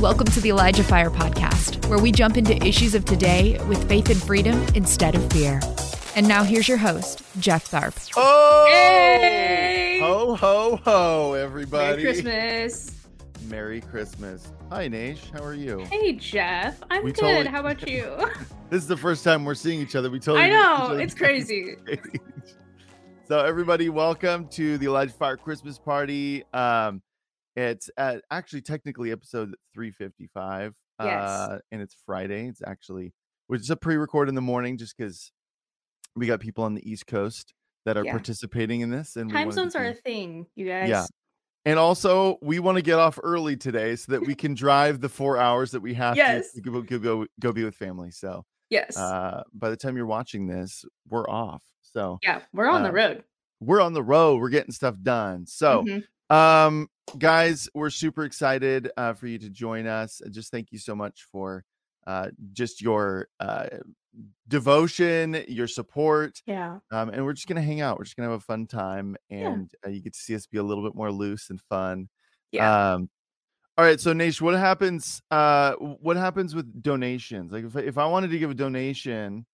Welcome to the Elijah Fire Podcast, where we jump into issues of today with faith and freedom instead of fear. And now here's your host, Jeff Tharp. Oh, Hey! ho, ho, ho, everybody. Merry Christmas. Merry Christmas. Hi, Nash. How are you? Hey, Jeff. I'm We good. totally- How about you? This is the first time we're seeing each other. We totally I know. It's crazy. so, everybody, welcome to the Elijah Fire Christmas party. Um, it's at actually technically episode 355. Yes. Uh, and it's Friday. It's actually, which is a pre-record in the morning, just because we got people on the East Coast that are Yeah. participating in this, and Time zones are a thing, you guys. Yeah. And also, we want to get off early today so that we can drive the four hours that we have Yes. to, go, go go go be with family. So, Yes. uh, by the time you're watching this, we're off. So yeah, we're on uh, the road. we're on the road. We're getting stuff done. So, Mhm. Um, guys, we're super excited uh, for you to join us. And Just thank you so much for uh, just your uh, devotion, your support. Yeah. Um, and we're just gonna hang out. We're just gonna have a fun time, and uh, you get to see us be a little bit more loose and fun. Yeah. Um, all right. So, Nash, what happens? Uh, what happens with donations? Like, if I- if I wanted to give a donation,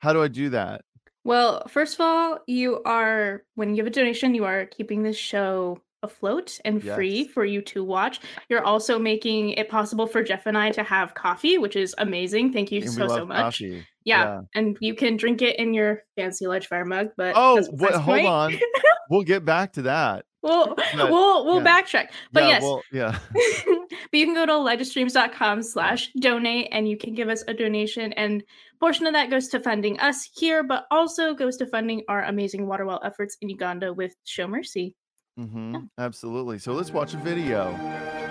how do I do that? Well, first of all, you are when you give a donation, you are keeping this show afloat and free for you to watch. You're also making it possible for Jeff and I to have coffee, which is amazing. Thank you And so so much. coffee. Yeah. and you can drink it in your fancy large fire mug. But Oh, what, hold point. on. We'll get back to that. we'll But- we'll we'll yeah. backtrack. But yeah. yes, Well, yeah. but you can go to elijahstreams.com slash donate and you can give us a donation and portion of that goes to funding us here but also goes to funding our amazing water well efforts in uganda with show mercy hmm Absolutely. So let's watch a video.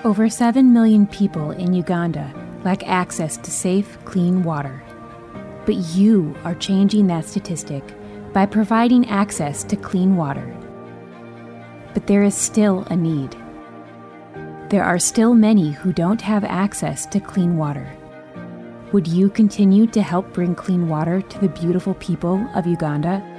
Over 7 million people in Uganda lack access to safe, clean water. But you are changing that statistic by providing access to clean water. But there is still a need. There are still many who don't have access to clean water. Would you continue to help bring clean water to the beautiful people of Uganda?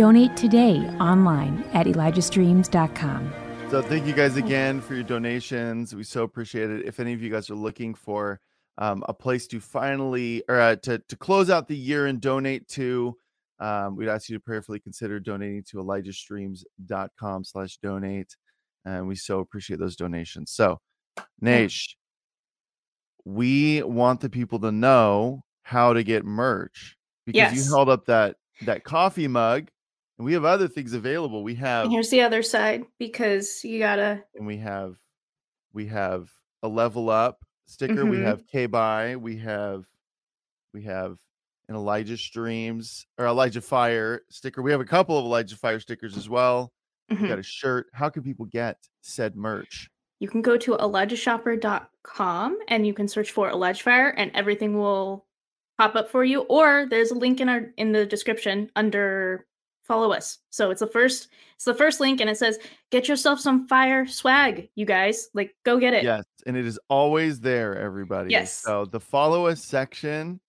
Donate today online at elijahstreams.com. So thank you guys again for your donations. We so appreciate it. If any of you guys are looking for um, a place to finally or uh, to to close out the year and donate to, um, we'd ask you to prayerfully consider donating to elijahstreams.com slash donate. And we so appreciate those donations. So Nash, we want the people to know how to get merch because Yes. you held up that that coffee mug and we have other things available. We have and here's the other side because you gotta and we have we have a level up sticker we Mhm. have k by we have we have an elijah streams or elijah fire sticker we have a couple of elijah fire stickers as well we Mhm. got a shirt how can people get said merch you can go to elijahshopper.com and you can search for elijah fire and everything will pop up for you or there's a link in our in the description under follow us. So it's the first it's the first link and it says get yourself some fire swag you guys. Like go get it. Yes and it is always there everybody. Yes. so the follow us section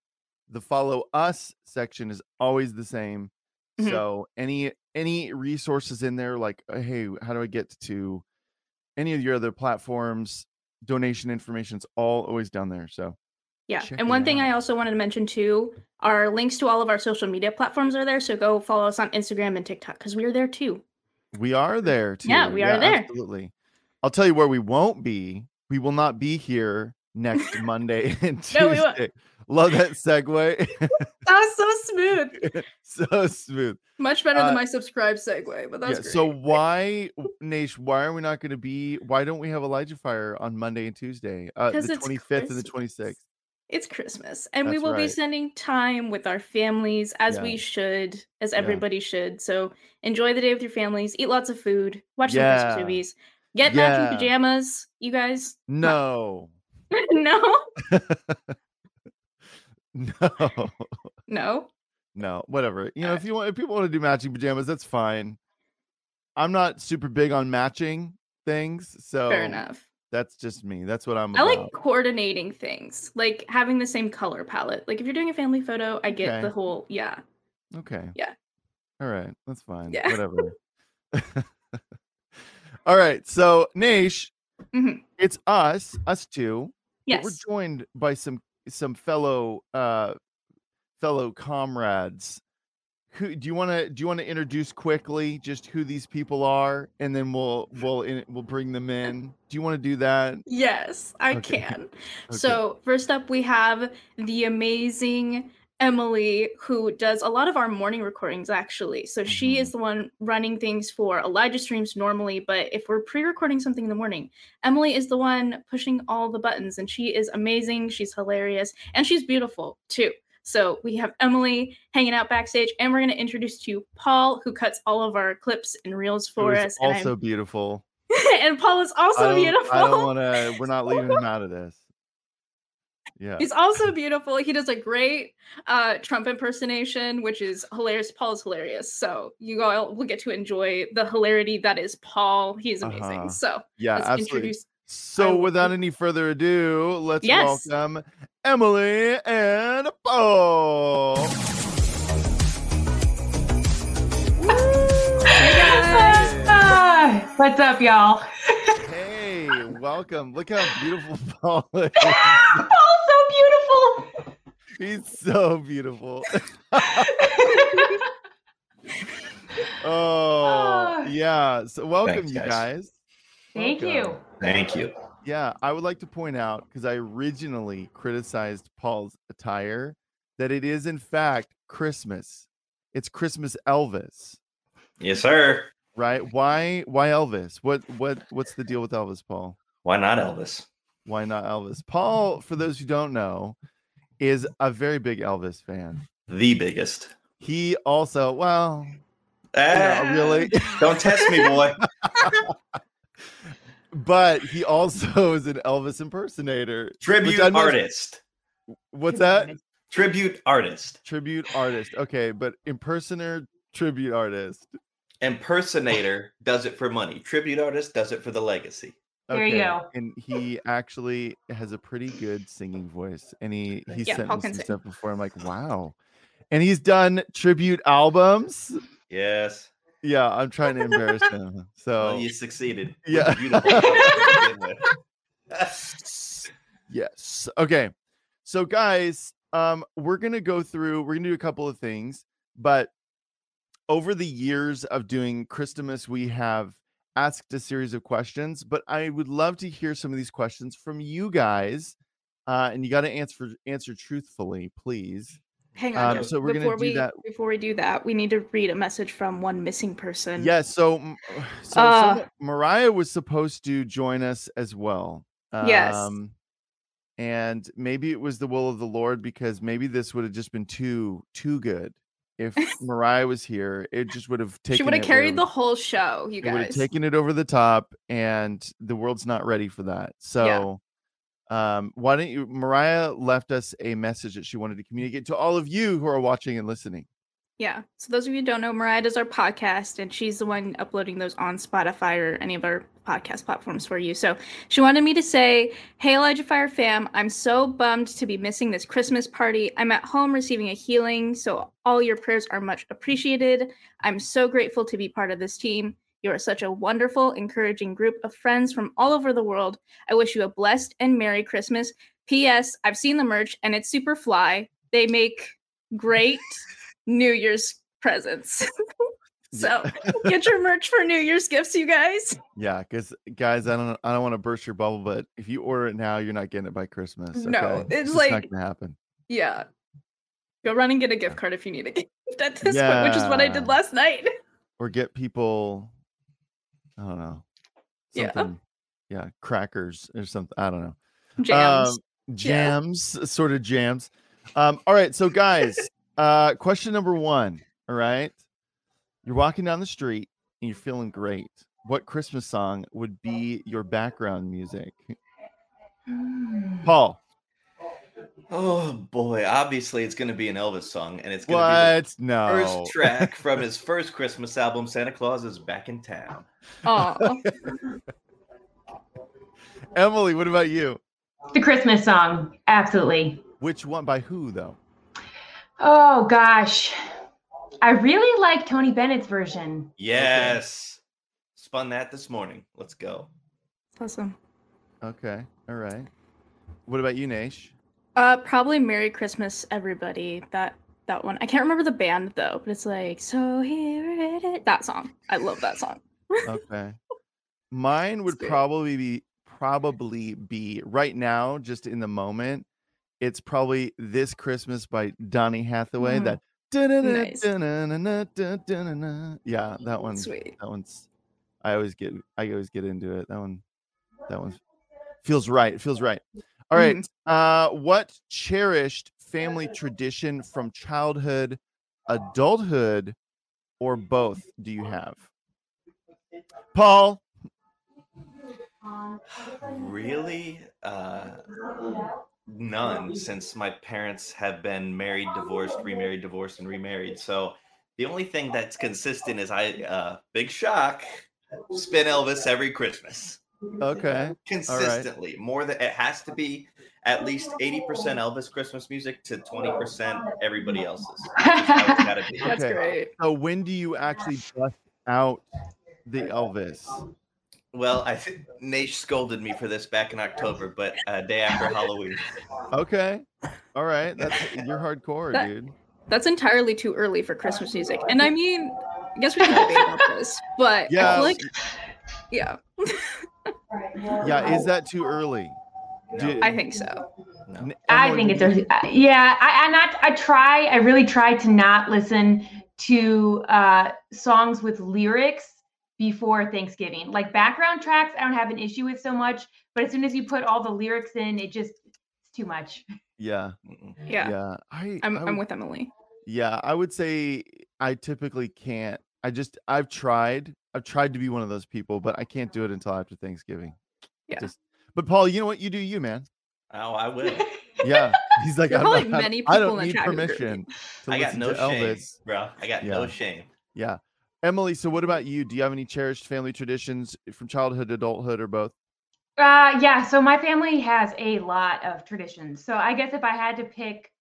the follow us section is always the same. Mhm. so any any resources in there like uh, hey how do i get to any of your other platforms? Donation information is all always down there so yeah check and one thing i also wanted to mention too our links to all of our social media platforms are there so go follow us on instagram and tiktok because we are there too. We are there too. Yeah, we are there. absolutely. I'll tell you where we won't be. We will not be here next monday and tuesday No, we won't. love that segue. That was so smooth. So smooth. Much better Uh, than my subscribe segue but that's yeah, great. so why nash why are we not going to be why don't we have elijah fire on monday and tuesday uh the 'Cause it's 25th and the 26th it's Christmas, and we That's will be spending time with our families as Yeah. we should, as Yeah. everybody should. So enjoy the day with your families, eat lots of food, watch some Christmas movies, get Yeah. matching pajamas, you guys. no no, no no. no whatever you know Uh, if you want if people want to do matching pajamas that's fine i'm not super big on matching things so Fair enough. That's just me that's what i'm I about like coordinating things, like having the same color palette. Like if you're doing a family photo, I get Okay. the whole yeah. okay Yeah. all right that's fine Yeah. whatever all right so nash Mhm. it's us us two But we're joined by some some fellow uh fellow comrades. Who do you want to do you want to introduce quickly just who these people are and then we'll we'll in, we'll bring them in. Do you want to do that? Yes, I Okay. can. Okay. So, first up, we have the amazing Emily, who does a lot of our morning recordings, actually. So, she Mhm. is the one running things for Elijah streams normally. But if we're pre recording something in the morning, Emily is the one pushing all the buttons, and she is amazing. She's hilarious, and she's beautiful too. So, we have Emily hanging out backstage, and we're going to introduce to you Paul, who cuts all of our clips and reels for us. And, also I'm- beautiful. and Paul is also don't, beautiful. I don't want to we're not leaving him out of this. Yeah. He's also beautiful. He does a great uh, Trump impersonation, which is hilarious. Paul is hilarious. So you all will get to enjoy the hilarity that is Paul. He's amazing. Uh-huh. So Yeah, let's absolutely. introduce. So, will- without any further ado, let's Yes. welcome Emily and Paul. Ah, what's up, y'all? Hey, welcome. Look how beautiful Paul is. Paul's so beautiful. He's so beautiful. oh, Ah. yeah. So, welcome, Thanks, you guys. guys. Thank Welcome. you. Thank you. Yeah, I would like to point out because I originally criticized Paul's attire that it is, in fact, Christmas. It's Christmas Elvis. Yes, sir. right why why elvis what what what's the deal with elvis paul Why not Elvis? why not elvis paul for those who don't know is a very big elvis fan The biggest. he also well Ah, not really Don't test me, boy. but he also is an elvis impersonator Tribute artist. what's that Tribute artist. tribute artist okay but impersonator tribute artist Impersonator does it for money. Tribute artist does it for the legacy. There you go. And he actually has a pretty good singing voice. And he he Yeah, sent Paul me some stuff before. I'm like, wow. And he's done tribute albums. Yes. Yeah, I'm trying to embarrass him. So Well, you succeeded. yeah. the beautiful to begin with. yes. Okay. So guys, um, we're gonna go through, we're gonna do a couple of things, but over the years of doing Christmas, we have asked a series of questions, but I would love to hear some of these questions from you guys. Uh, and you got to answer answer truthfully, please. Hang on. Um, so we're before do we, that- Before we do that, we need to read a message from one missing person. Yes. so, so Uh, some- Mariah was supposed to join us as well. Yes. Um, and maybe it was the will of the Lord because maybe this would have just been too too good. If Mariah was here, it just would have taken. She would have carried the whole show, you it would have guys. taken it over the top, and the world's not ready for that. So, um, why don't you? Mariah left us a message that she wanted to communicate to all of you who are watching and listening. Yeah. So those of you who don't know, Mariah does our podcast, and she's the one uploading those on Spotify or any of our podcast platforms for you. So she wanted me to say, "Hey, Elijah Fire fam, I'm so bummed to be missing this Christmas party. I'm at home receiving a healing, so all your prayers are much appreciated. I'm so grateful to be part of this team." You are such a wonderful, encouraging group of friends from all over the world. I wish you a blessed and Merry Christmas. P.S. I've seen the merch and it's super fly. They make great New Year's presents. so get your merch for New Year's gifts, you guys. Yeah, because guys, I don't I don't want to burst your bubble, but if you order it now, you're not getting it by Christmas. No, okay? it's just not gonna happen. Yeah. Go run and get a gift card if you need a gift at this point, which is what I did last night. Or get people, I don't know, Yeah. something, yeah, crackers or something. I don't know. Jams. Um, jams, sort of jams. Um, all right, so guys, uh, question number one. All right, you're walking down the street and you're feeling great. What Christmas song would be your background music? Paul, Oh boy, obviously it's gonna be an Elvis song, and it's gonna what? be No. first track from his first Christmas album, Santa Claus is Back in Town. Aw. Emily, what about you? The Christmas song. Absolutely. Which one? By who though? Oh gosh. I really like Tony Bennett's version. Yes. Spun that this morning. Let's go. awesome. Okay, all right. What about you, Nash? Uh, probably "Merry Christmas, Everybody." That that one. I can't remember the band though, but it's like "So here it is." That song. I love that song. Okay. Mine would probably be probably be right now, just in the moment. It's probably this Christmas by Donny Hathaway. Mhm. That Nice. yeah, that one. Sweet. That one's. I always get. I always get into it. That one. That one feels right. It feels right. All right. Mm-hmm. Uh, what cherished family tradition from childhood, adulthood, or both do you have? Paul. Really? Uh, none, since my parents have been married, divorced, remarried, divorced, and remarried. So the only thing that's consistent is I, uh, big shock, spin Elvis every Christmas. Okay. Consistently. More than it has to be at least 80% Elvis Christmas music to 20% everybody else's. That's how it's gotta be. That's Okay. great. So when do you actually bust out the Elvis? Well, I think Nash scolded me for this back in October, but uh, day after Halloween. Okay. All right. That's you're hardcore, That- dude. That's entirely too early for Christmas music. And I mean, I guess we can debate about this, but Yeah. like, yeah, Yeah. Is that too early? No, Do- I think so. no. N- I Emily, think it's would a, yeah. I, I not I try. I really try to not listen to uh, songs with lyrics before Thanksgiving. Like background tracks, I don't have an issue with so much. But as soon as you put all the lyrics in, it just it's too much. Yeah. Yeah, Yeah. I. I'm, I I'm with Emily. Yeah, I would say I typically can't. I just I've tried. I've tried to be one of those people, but I can't do it until after Thanksgiving. Yeah. Just, but Paul, you know what? You do you, man. Oh, I will. Yeah. He's like, I'm probably not- I- many I people don't need chat who agree. permission to I got listen no to shame, Elvis. bro. I got no shame. Yeah. Emily, so what about you? Do you have any cherished family traditions from childhood to adulthood or both? Uh, yeah. So my family has a lot of traditions. So I guess if I had to pick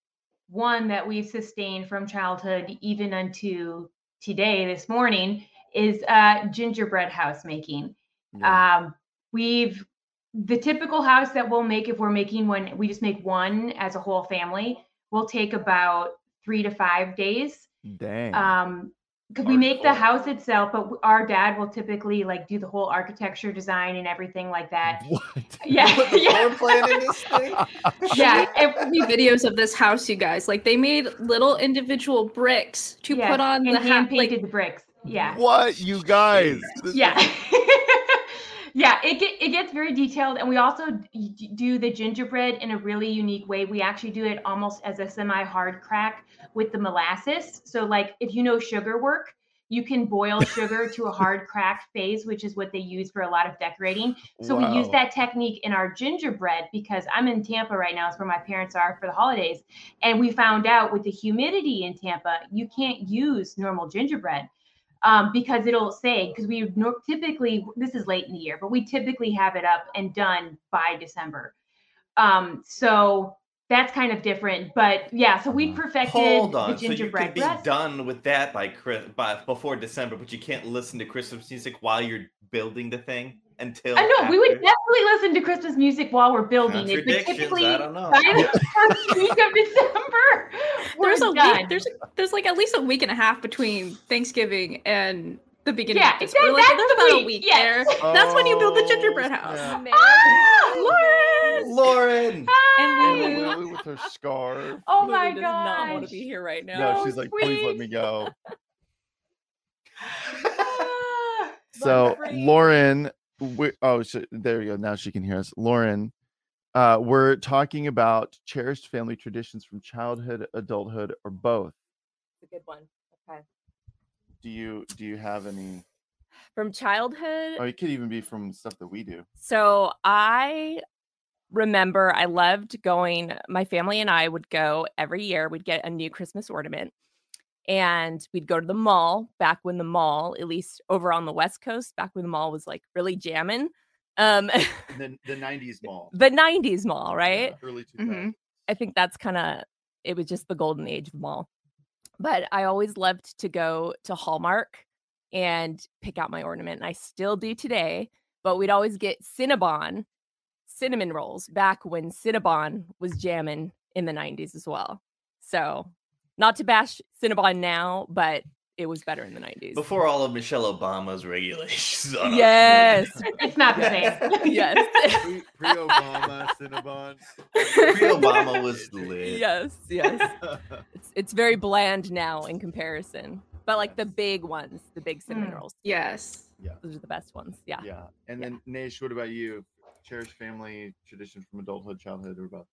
one that we've sustained from childhood even unto today, this morning, is uh, gingerbread house making. Yeah. Um, we've the typical house that we'll make if we're making one, we just make one as a whole family. Will take about three to five days. Dang. Um, because we make the house itself, but our dad will typically like do the whole architecture design and everything like that. what? Yeah, Put the yeah. floor plan in this thing? Yeah, and- There be videos of this house, you guys. Like they made little individual bricks to yes, put on and the hand house. Like, painted the bricks. Yeah. What you guys? Yeah. yeah it, get, it gets very detailed and we also do the gingerbread in a really unique way. We actually do it almost as a semi hard crack with the molasses. So like if you know sugar work you can boil sugar to a hard crack phase which is what they use for a lot of decorating. So we use that technique in our gingerbread because i'm in tampa right now it's where my parents are for the holidays and we found out with the humidity in tampa you can't use normal gingerbread um, because it'll say because we typically this is late in the year, but we typically have it up and done by December. Um, so that's kind of different, but yeah. So we Mhm. perfected Hold the on. So you gingerbread could be done with that by, by before December, but you can't listen to Christmas music while you're building the thing until. I know we would definitely listen to Christmas music while we're building it, but typically I don't know. by the first week of December, there's a done. week. There's a, there's like at least a week and a half between Thanksgiving and the beginning. Yeah, of December. that- like that's there's the about a week, week yes. there. That's when you build the Oh, gingerbread house. snap. Ah! Lauren. Lauren! And And Lulu. Lily with her scarf. Oh Lulu my god. does not want to be here right now. No, Oh, she's like, please let me go. So. Lauren, we, oh, sh there you go. Now she can hear us. Lauren, uh, we're talking about cherished family traditions from childhood, adulthood, or both. It's a good one. Okay. Do you do you have any? From childhood, Oh, it could even be from stuff that we do. So I remember I loved going, my family and I would go every year, we'd get a new Christmas ornament. And we'd go to the mall back when the mall, at least over on the West Coast, back when the mall was like really jamming. Um, The the '90s mall, the 90s mall, right? Early 2000s. Mhm. I think that's kind of it was just the golden age of mall. But I always loved to go to Hallmark and pick out my ornament. And I still do today, but we'd always get Cinnabon cinnamon rolls back when Cinnabon was jamming in the 90s as well. So, not to bash Cinnabon now, but it was better in the 90s. Before all of Michelle Obama's regulations. on Yes. It's not the same. yes. Pre- Pre-Obama Cinnabon. Pre-Obama was lit. yes, yes. It's it's very bland now in comparison. But like the big ones, the big cinnamon Mm. rolls, Yes. Yeah. those are the best ones. Yeah. yeah. And then Nash, what about you? Cherished family tradition from adulthood, childhood, or both?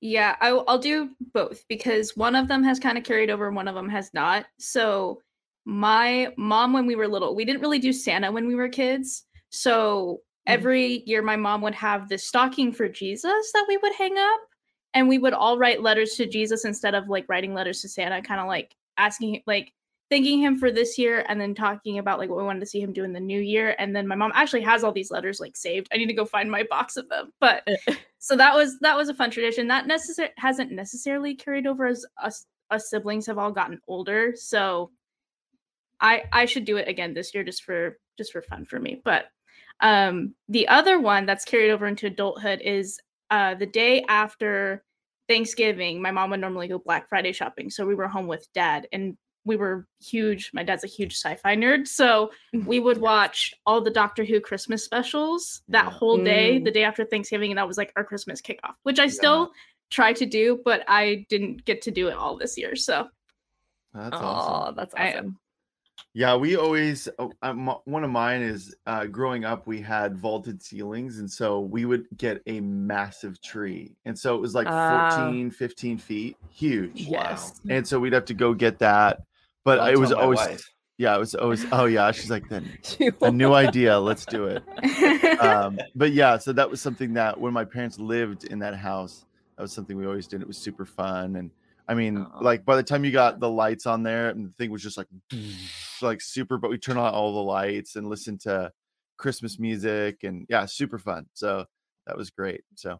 Yeah, I, will do both because one of them has kind of carried over, one of them has not. So, my mom, when we were little, we didn't really do Santa when we were kids. So, hmm. every year, my mom would have this stocking for Jesus that we would hang up, and we would all write letters to Jesus instead of like writing letters to Santa, kind of like asking, like, thanking him for this year and then talking about like what we wanted to see him do in the new year. And then my mom actually has all these letters like saved. I need to go find my box of them. But so that was that was a fun tradition. That necessar- hasn't necessarily carried over as us us siblings have all gotten older. So i i should do it again this year just for just for fun for me. But um the other one that's carried over into adulthood is uh the day after thanksgiving my mom would normally go black friday shopping. So we were home with dad and we were huge my dad's a huge sci-fi nerd so we would watch all the doctor who christmas specials that Yeah. whole day Mm. the day after thanksgiving and that was like our christmas kickoff which i still try to do but i didn't get to do it all this year so That's Oh, awesome. that's I- awesome. Yeah, we always oh, uh, one of mine is uh, growing up. We had vaulted ceilings, and so we would get a massive tree, and so it was like Ah. 14, 15 feet, huge. yes. And so we'd have to go get that. But it was always, wife. yeah, it was always. Oh yeah, she's like, then a new idea. Let's do it. um, but yeah, so that was something that when my parents lived in that house, that was something we always did. It was super fun, and I mean, Aw. like by the time you got the lights on there, and the thing was just like, like super. But we turn on all the lights and listen to Christmas music, and yeah, super fun. So that was great. So,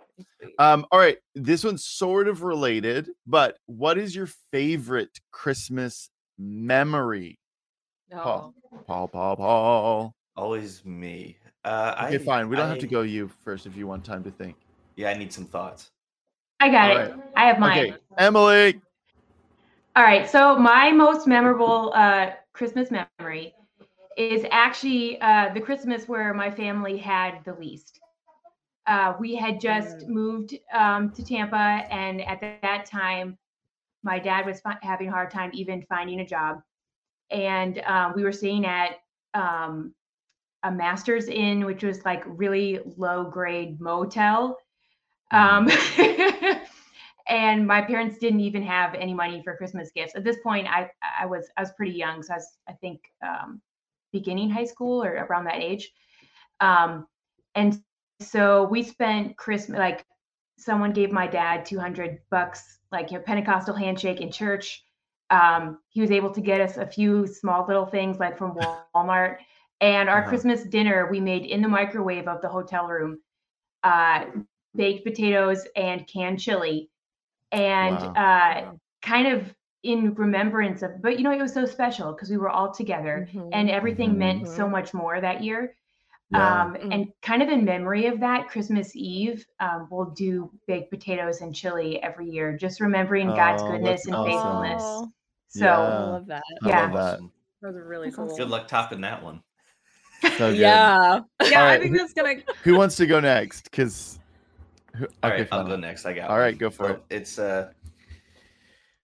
um, all right, this one's sort of related, but what is your favorite Christmas memory? Oh. Paul, Paul, Paul. Always me. Uh, Okay, I, fine. We don't have to go you first if you want time to think. Yeah, I need some thoughts. I got All it. I have mine. Okay, Emily. All right. So my most memorable uh, Christmas memory is actually uh, the Christmas where my family had the least. Uh, we had just moved um, to Tampa, and at that time, my dad was fi- having a hard time even finding a job, and um, we were staying at um, a Masters Inn, which was like really low grade motel. Um, and my parents didn't even have any money for Christmas gifts. At this point, I I was I was pretty young, so I was I think um, beginning high school or around that age. Um, and so we spent Christmas like someone gave my dad 200 bucks, like a Pentecostal handshake in church. Um, he was able to get us a few small little things like from Walmart. And our Uh-huh. Christmas dinner we made in the microwave of the hotel room. Uh, baked potatoes and canned chili and Wow. uh, kind of in remembrance of but you know it was so special because we were all together Mhm. and everything meant so Mhm. much more that year Yeah. um, and kind of in memory of that christmas eve um, we'll do baked potatoes and chili every year just remembering god's Oh, goodness and awesome. faithfulness Oh, so Yeah. I love that. I Yeah. love that. Those are really cool. Good luck topping that one. So good. Yeah. Yeah, All I think that's gonna Who wants to go next? Because. All right, I'll go next. I got. All one. right, go for So it. It's uh,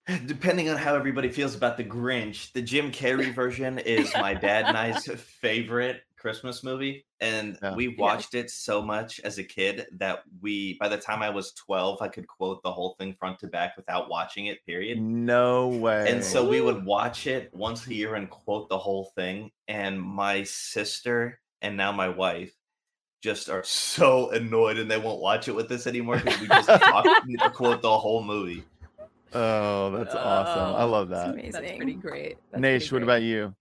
depending on how everybody feels about the Grinch. The Jim Carrey version is my dad and I's favorite Christmas movie, and Yeah. we watched it so much as a kid that we, by the time I was twelve, I could quote the whole thing front to back without watching it. Period. No way. And so we would watch it once a year and quote the whole thing. And my sister and now my wife just are so annoyed and they won't watch it with us anymore because we just talk, quote the whole movie. Oh, that's awesome. I Oh, love that's that. amazing. That's pretty great. That's Nash, pretty what about you?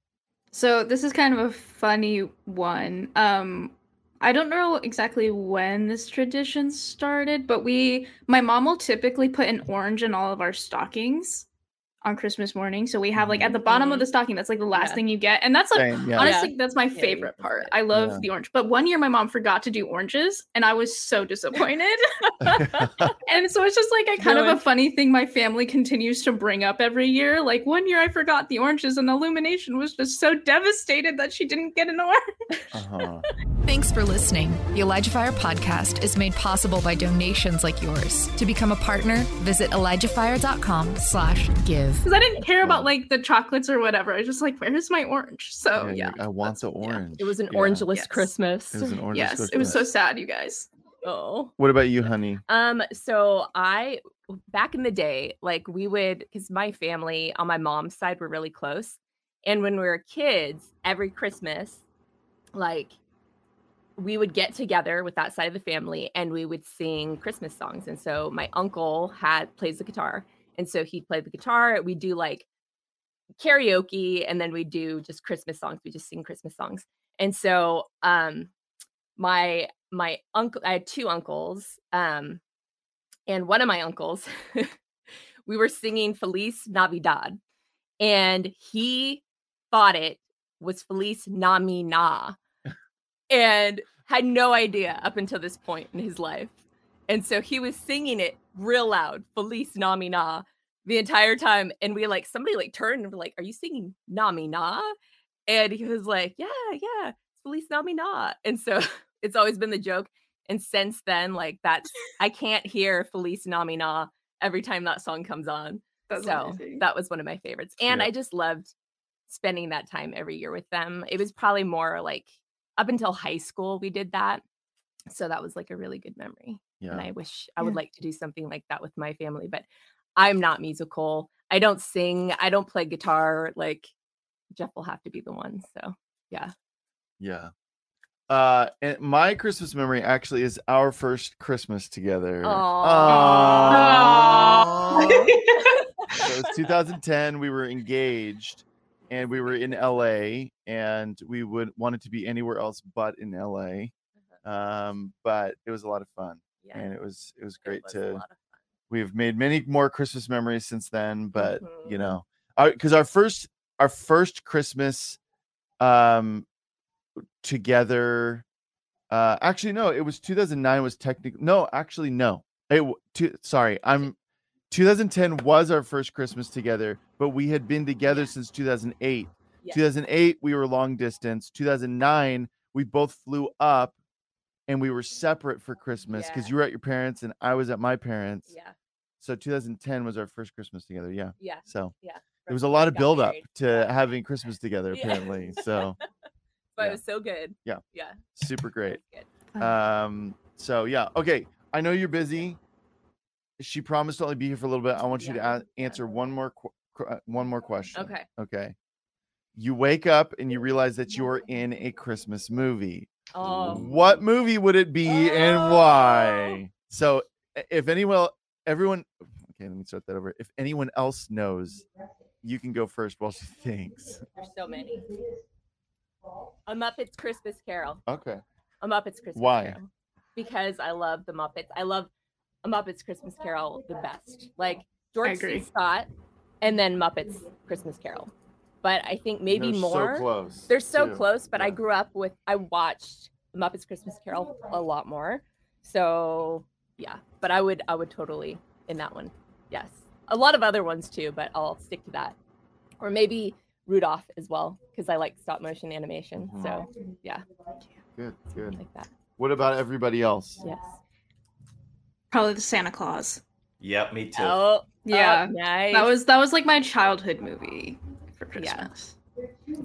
So this is kind of a funny one. Um, I don't know exactly when this tradition started, but we, my mom will typically put an orange in all of our stockings on Christmas morning. So we have like at the bottom of Mhm. the stocking, that's like the last Yeah. thing you get. And that's like Same, yeah. honestly, that's my favorite part. I love Yeah. the orange. But one year my mom forgot to do oranges and I was so disappointed. and so it's just like a kind of a funny thing my family continues to bring up every year. Like one year I forgot the oranges and Illumination was just so devastated that she didn't get an orange. uh-huh. Thanks for listening. The Elijah Fire podcast is made possible by donations like yours. To become a partner, visit ElijahFire.com slash give. Because I didn't care about like the chocolates or whatever. I was just like, where's my orange? So Yeah, Oh, yeah. I want the yeah. orange. It was an Yeah. orangeless Yes. Christmas. It was an orange. Yes, it was so sad, you guys. oh. What about you, honey? Um, so I back in the day, like we would because my family on my mom's side were really close. And when we were kids, every Christmas, like we would get together with that side of the family and we would sing Christmas songs. And so my uncle had plays the guitar. And so he'd play the guitar. We do like karaoke and then we do just Christmas songs. We just sing Christmas songs. And so um my my uncle I had two uncles. Um and one of my uncles we were singing Feliz Navidad and he thought it was Feliz Namina and had no idea up until this point in his life. And so he was singing it real loud, Feliz Namina, the entire time. And we like somebody like turned and were like, Are you singing Namina? And he was like, Yeah, yeah, it's Feliz Namina. And so it's always been the joke. And since then, like that's I can't hear Feliz Namina every time that song comes on. That's so amazing. that was one of my favorites. And Yeah. I just loved spending that time every year with them. It was probably more like up until high school we did that. So that was like a really good memory. And I wish I would like to do something like that with my family, but I'm not musical. I don't sing, I don't play guitar. Like Jeff will have to be the one. So yeah. Yeah. Uh, and my Christmas memory actually is our first Christmas together. Aw. So it was 2010. We were engaged, and we were in LA, and we would wanted to be anywhere else but in LA. Um, but it was a lot of fun, yeah. and it was it was it great was a to. We've made many more Christmas memories since then, but you Mhm. know, because our first our first Christmas, um, together. Uh, actually, no, it was 2009. Was technically no, actually no. It two, sorry, I'm 2010 was our first Christmas together, but we had been together Yeah. since 2008. Yeah. 2008 we were long distance. 2009 we both flew up, and we were separate for Christmas because Yeah. you were at your parents and I was at my parents. Yeah. So 2010 was our first Christmas together. Yeah. Yeah. So Yeah. there was a lot of build up married. to Yeah. having Christmas together, Yeah. apparently. So But Yeah. it was so good. Yeah. Yeah. super great. Um, so yeah, okay. I know you're busy. She promised to only be here for a little bit. I want you to a- answer one more qu- qu- uh, one more question. Okay. Okay. You wake up and you realize that you're in a Christmas movie. Oh. What movie would it be and oh. why? So if anyone everyone okay, let me start that over. If anyone else knows, you can go first while she thinks. There's so many. A Muppets Christmas Carol. Okay. A Muppets Christmas Why? Carol. Because I love the Muppets. I love a Muppets Christmas Carol the best. Like George C. Scott and then Muppets Christmas Carol. But I think maybe They're more. So close. They're so too. close, but I grew up with I watched Muppets Christmas Carol a lot more. So yeah, but I would I would totally in that one. Yes. A lot of other ones too, but I'll stick to that. Or maybe Rudolph as well, because I like stop motion animation. Mm-hmm. So yeah, Good, good. like that. What about everybody else? Yes. Probably the Santa Claus. Yep, me too. Oh, oh Yeah. oh, nice. That was that was like my childhood movie for Yeah. Christmas.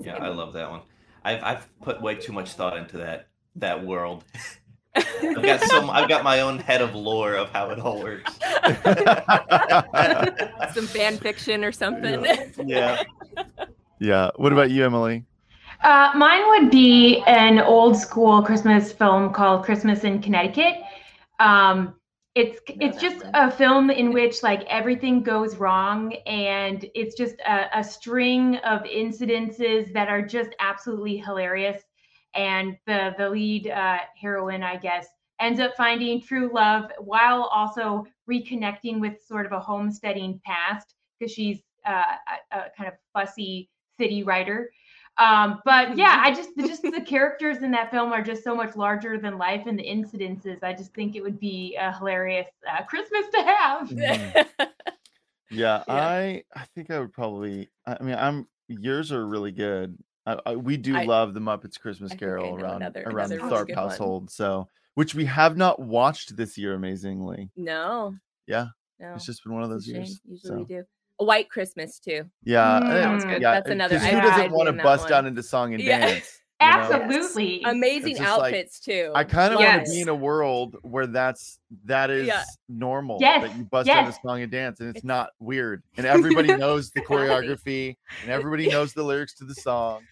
Yeah, I love that one. I've I've put way too much thought into that that world. I've got some. I've got my own head of lore of how it all works. some fan fiction or something. yeah. Yeah. What about you, Emily? Uh, mine would be an old school Christmas film called Christmas in Connecticut. Um, it's it's just one. a film in which like everything goes wrong, and it's just a, a string of incidences that are just absolutely hilarious. And the the lead uh, heroine, I guess, ends up finding true love while also reconnecting with sort of a homesteading past because she's uh, a, a kind of fussy city writer. Um, but yeah, I just just the characters in that film are just so much larger than life, and the incidences. I just think it would be a hilarious uh, Christmas to have. Mhm. Yeah, Yeah. I I think I would probably. I I mean, I'm yours are really good. I, I, we do I- love the Muppets Christmas I Carol around another- around the another really Tharp good one. household. So, which we have not watched this year, amazingly. no. Yeah, No. It's just been one of those years. Usually we do. A white Christmas too. Yeah, Mm. That was good. Yeah, That's another- 'cause Who doesn't want to bust one. down into song and Yeah. dance? you know? Absolutely. Amazing just like- outfits too. I kind of want to be in a world where that's that is Yeah. normal. Yes, That you bust down a song and dance, and it's It's- not weird, and everybody knows the choreography, and everybody knows the lyrics to the song.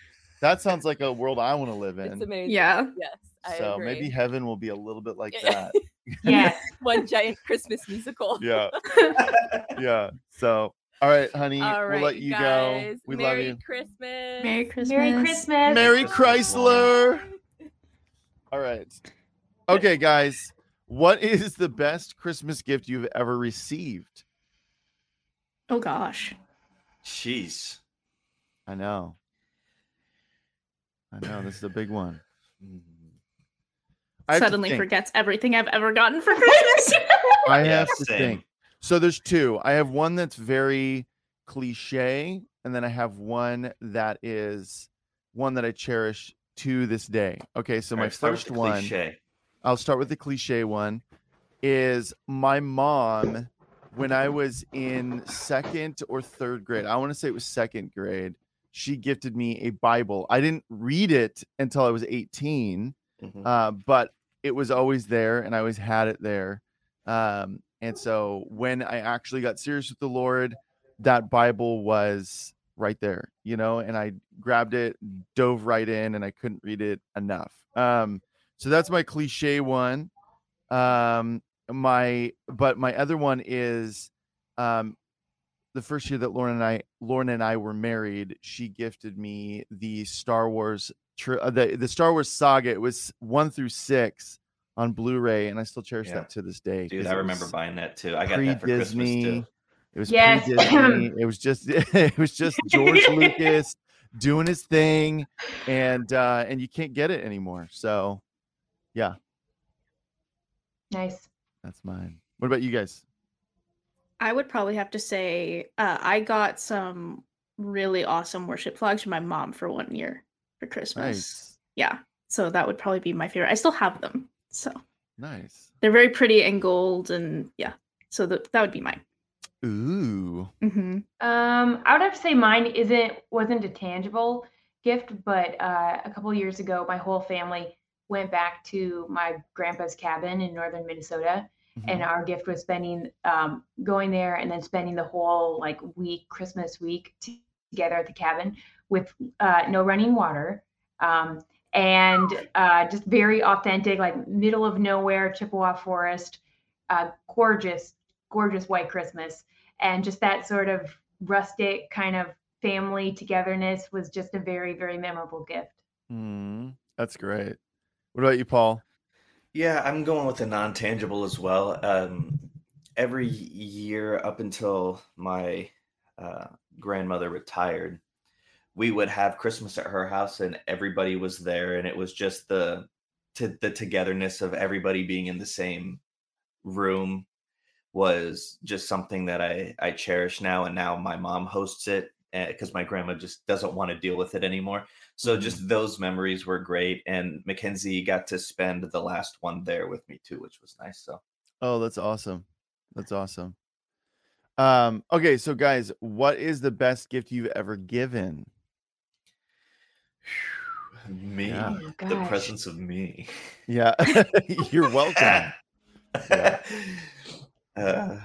That sounds like a world I want to live It's in. amazing. Yeah. Yes. I So agree. maybe heaven will be a little bit like that. Yes. one giant Christmas musical. Yeah, yeah. So, all right, honey, All right, we'll let you guys. go. We Merry love you. Christmas. Merry Christmas. Merry Christmas. Merry Chrysler. All right. Okay, guys. What is the best Christmas gift you've ever received? Oh gosh. Jeez. I know. I know this is a big one. I Suddenly forgets everything I've ever gotten for Christmas. I have to think. So there's two. I have one that's very cliche, and then I have one that is one that I cherish to this day. Okay, so All my right, first one. cliche. I'll start with the cliche one. Is my mom when I was in second or third grade? I want to say it was second grade. She gifted me a Bible. I didn't read it until I was 18 Mhm. uh, but it was always there and I always had it there. Um, and so when I actually got serious with the Lord, that Bible was right there, you know, and I grabbed it, dove right in, and I couldn't read it enough. Um, so that's my cliche one. Um, my but my other one is um the first year that Lauren and I Lauren and I were married, she gifted me the Star Wars uh, the the Star Wars saga. It was one through six on Blu-ray, and I still cherish Yeah. that to this day. Dude, 'cause I remember buying that too. I got that for Christmas pre-Disney. too. It was Yes. pre-Disney. it was just it was just George Lucas doing his thing, and uh and you can't get it anymore. So yeah, Nice. that's mine. What about you guys? I would probably have to say uh, I got some really awesome worship flags from my mom for one year for Christmas. Nice, Yeah. So that would probably be my favorite. I still have them. So nice. they're very pretty and gold and yeah. So th- that would be mine. Ooh, hmm Um, I would have to say mine isn't wasn't a tangible gift, but uh, a couple years ago, my whole family went back to my grandpa's cabin in northern Minnesota, and Mhm. our gift was spending um, going there and then spending the whole like week, Christmas week, t- together at the cabin with uh, no running water. Um, and uh, just very authentic, like middle of nowhere, Chippewa forest, uh, gorgeous, gorgeous white Christmas and just that sort of rustic kind of family togetherness was just a very very memorable gift Mm, that's great. What about you, Paul? Yeah, I'm going with the non-tangible as well. Um, every year up until my uh, grandmother retired, we would have Christmas at her house, and everybody was there, and it was just the to the togetherness of everybody being in the same room was just something that I I cherish now. And now my mom hosts it because my grandma just doesn't want to deal with it anymore. So Mhm. just those memories were great, and Mackenzie got to spend the last one there with me too, which was nice. So Oh, that's awesome. That's awesome. Um, okay, so guys, what is the best gift you've ever given? Me, Yeah. Oh, the presence of me. Yeah, you're welcome. Yeah. Uh,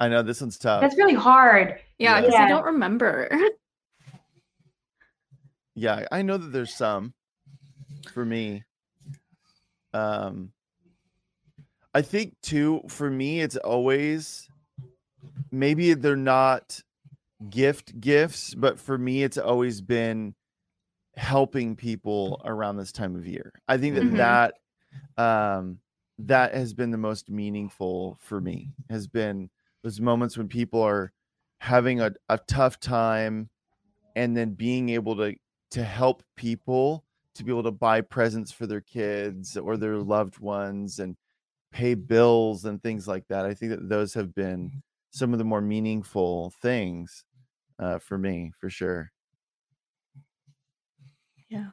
I know this one's tough. that's really hard Yeah, Yeah. because I don't remember. yeah, I know that there's some for me. Um, I think too, for me, it's always maybe they're not gift gifts, but for me, it's always been helping people around this time of year. I think that Mhm. that um that has been the most meaningful for me has been those moments when people are having a, a tough time and then being able to to help people to be able to buy presents for their kids or their loved ones and pay bills and things like that. I think that those have been some of the more meaningful things uh, for me, for sure. Yeah.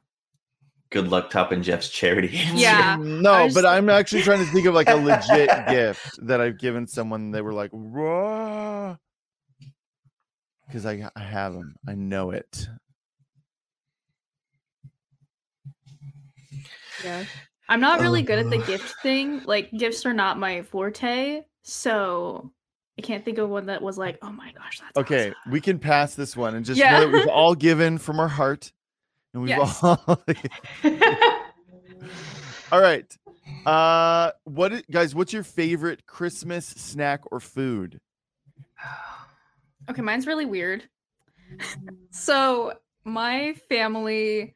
Good luck topping Jeff's charity. Yeah. No, was- but I'm actually trying to think of like a legit gift that I've given someone. They were like, because I, I have them. I know it. Yeah. I'm not really good at the Oh. gift thing. Like gifts are not my forte, so I can't think of one that was like, oh my gosh, that's Okay, awesome. we can pass this one and just Yeah. know that we've all given from our heart, and we've Yes. all. all right. Uh, what guys? What's your favorite Christmas snack or food? Okay, mine's really weird. so my family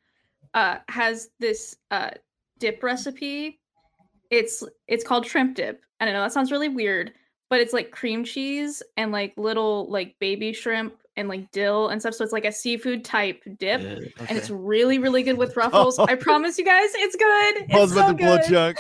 uh has this uh dip recipe. It's it's called shrimp dip. And I know that sounds really weird, but it's like cream cheese and like little like baby shrimp and like dill and stuff. So it's like a seafood type dip. Yeah. And it's really, really good with ruffles. I oh. promise you guys, it's good. Paul's It's about so to blow good. chunk.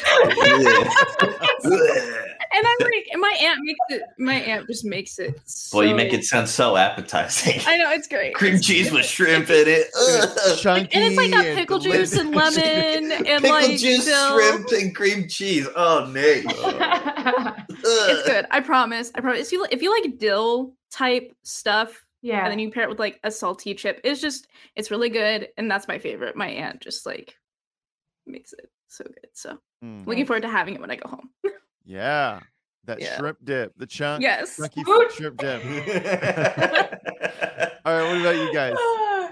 And I'm like, and my aunt makes it. My aunt just makes it. Well, you make it sound so appetizing. I know it's great. Cream It's- cheese with shrimp in it. Ugh. Chunky and it's like got and pickle juice and lemon and Pickle like juice, dill. shrimp, and cream cheese. Oh, Nate. It's good. I promise. I promise. If you if you like dill type stuff, yeah. and then you pair it with like a salty chip, it's just it's really good, and that's my favorite. My aunt just like makes it so good. So Mm, looking forward to having it when I go home. yeah, that Yeah. shrimp dip, the chunk. yes. Chunky shrimp dip. All right, what about you guys?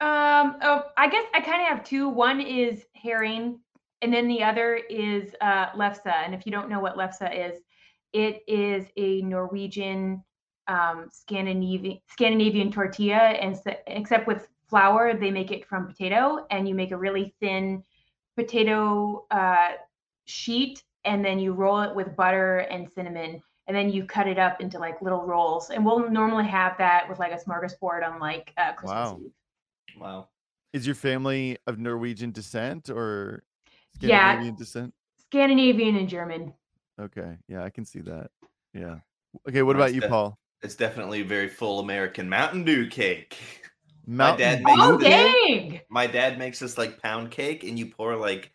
Um, oh, I guess I kind of have two. One is herring, and then the other is uh, lefse. And if you don't know what lefse is, it is a Norwegian um, Scandinavian Scandinavian tortilla, and except with flour, they make it from potato, and you make a really thin potato uh, sheet, and then you roll it with butter and cinnamon, and then you cut it up into like little rolls. And we'll normally have that with like a smorgasbord on like uh, Christmas Wow. Eve. wow. Is your family of Norwegian descent or Yeah. Scandinavian descent? Scandinavian and German. Okay, yeah, I can see that. Yeah. Okay, what about you, Paul? It's definitely a very full American Mountain Dew cake. Mountain dad makes Oh, this- cake? My dad makes this like pound cake, and you pour like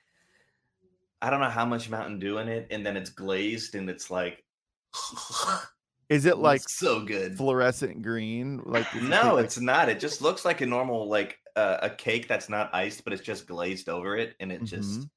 I don't know how much Mountain Dew in it, and then it's glazed, and it's like Is it like so good. fluorescent green? Like No, cake, like- it's not. It just looks like a normal like uh, a cake that's not iced, but it's just glazed over it, and it just. Mhm.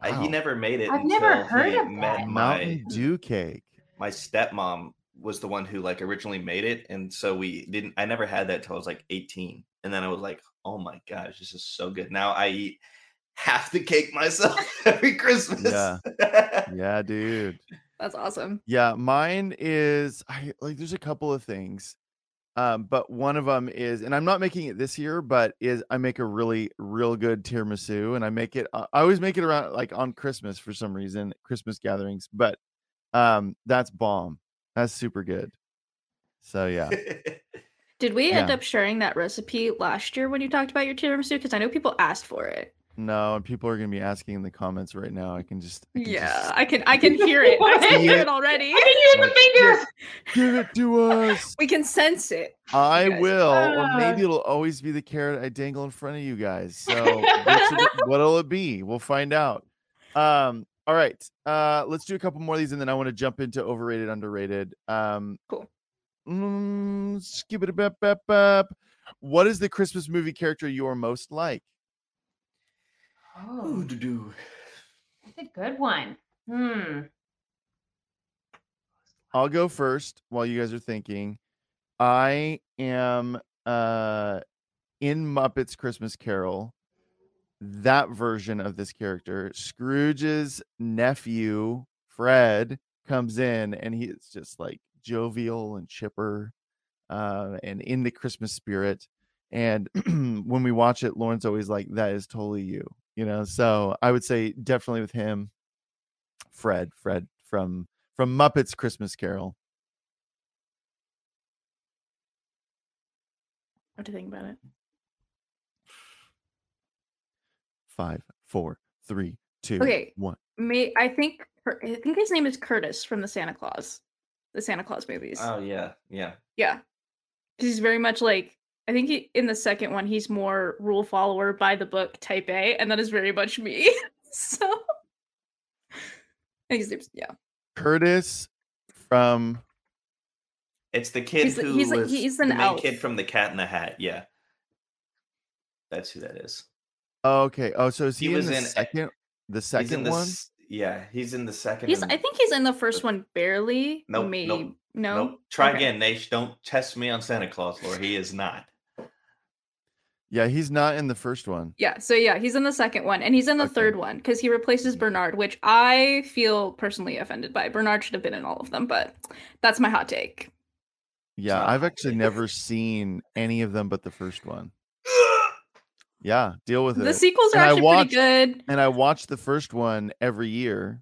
I, Wow. he never made it. I've never until heard he of met that. my Mountain Dew cake. my stepmom was the one who like originally made it, and so we didn't. I never had that till I was like eighteen, and then I was like, oh my gosh, this is so good. Now I eat half the cake myself every Christmas. Yeah. Yeah, dude. That's awesome. Yeah, mine is I like there's a couple of things. Um, but one of them is, and I'm not making it this year, but is I make a really, real good tiramisu, and I make it. I always make it around like on Christmas for some reason, Christmas gatherings. But um, that's bomb. That's super good. So yeah, Did we end Yeah. up sharing that recipe last year when you talked about your tiramisu? Because I know people asked for it. no, and people are gonna be asking in the comments right now. I can just, I can Yeah, just I can I can hear it. I can hear it. it already. I can hear the fingers. give it to us. We can sense it. I guys. will, or maybe Ah. it'll always be the carrot I dangle in front of you guys. So which of it- what'll it be? We'll find out. Um, all right. Uh, let's do a couple more of these, and then I want to jump into overrated, underrated. Um, Cool. Mm, skip it, bep, bep, bep. What is the Christmas movie character you are most like? Oh, do that's a good one. Hmm. I'll go first while you guys are thinking. I am uh in Muppets Christmas Carol that version of this character, Scrooge's nephew, Fred, comes in and he's just like jovial and chipper uh, and in the Christmas spirit. And when we watch it, Lauren's always like, that is totally you, you know? So I would say definitely with him, Fred, Fred from from Muppets Christmas Carol. What do you think about it? Five, four, three, two, Okay. one. May I think Cur- I think his name is Curtis from the Santa Claus, the Santa Claus movies. Oh yeah, yeah. Yeah. 'Cause He's very much like I think he, in the second one he's more rule follower by the book type A, and that is very much me. so I think his name's yeah. Curtis from It's the kid He's who he's was he's the an main elf. kid from the Cat in the Hat. Yeah, that's who that is. Oh, okay. Oh, so is He he, in was the in- second the He's in second the one? Yeah, he's in the second. He's and- I think he's in the first one barely. Nope, maybe nope, no. Nope. Try Okay. again, Nash. Don't test me on Santa Claus, Lord. He is not. Yeah, he's not in the first one. Yeah, so yeah, he's in the second one, and he's in the Okay. third one because he replaces mm-hmm. Bernard, which I feel personally offended by. Bernard should have been in all of them, but that's my hot take. Yeah, not I've actually never seen any of them but the first one. Yeah, deal with it. The sequels are And I actually watched- pretty good. and I watch the first one every year,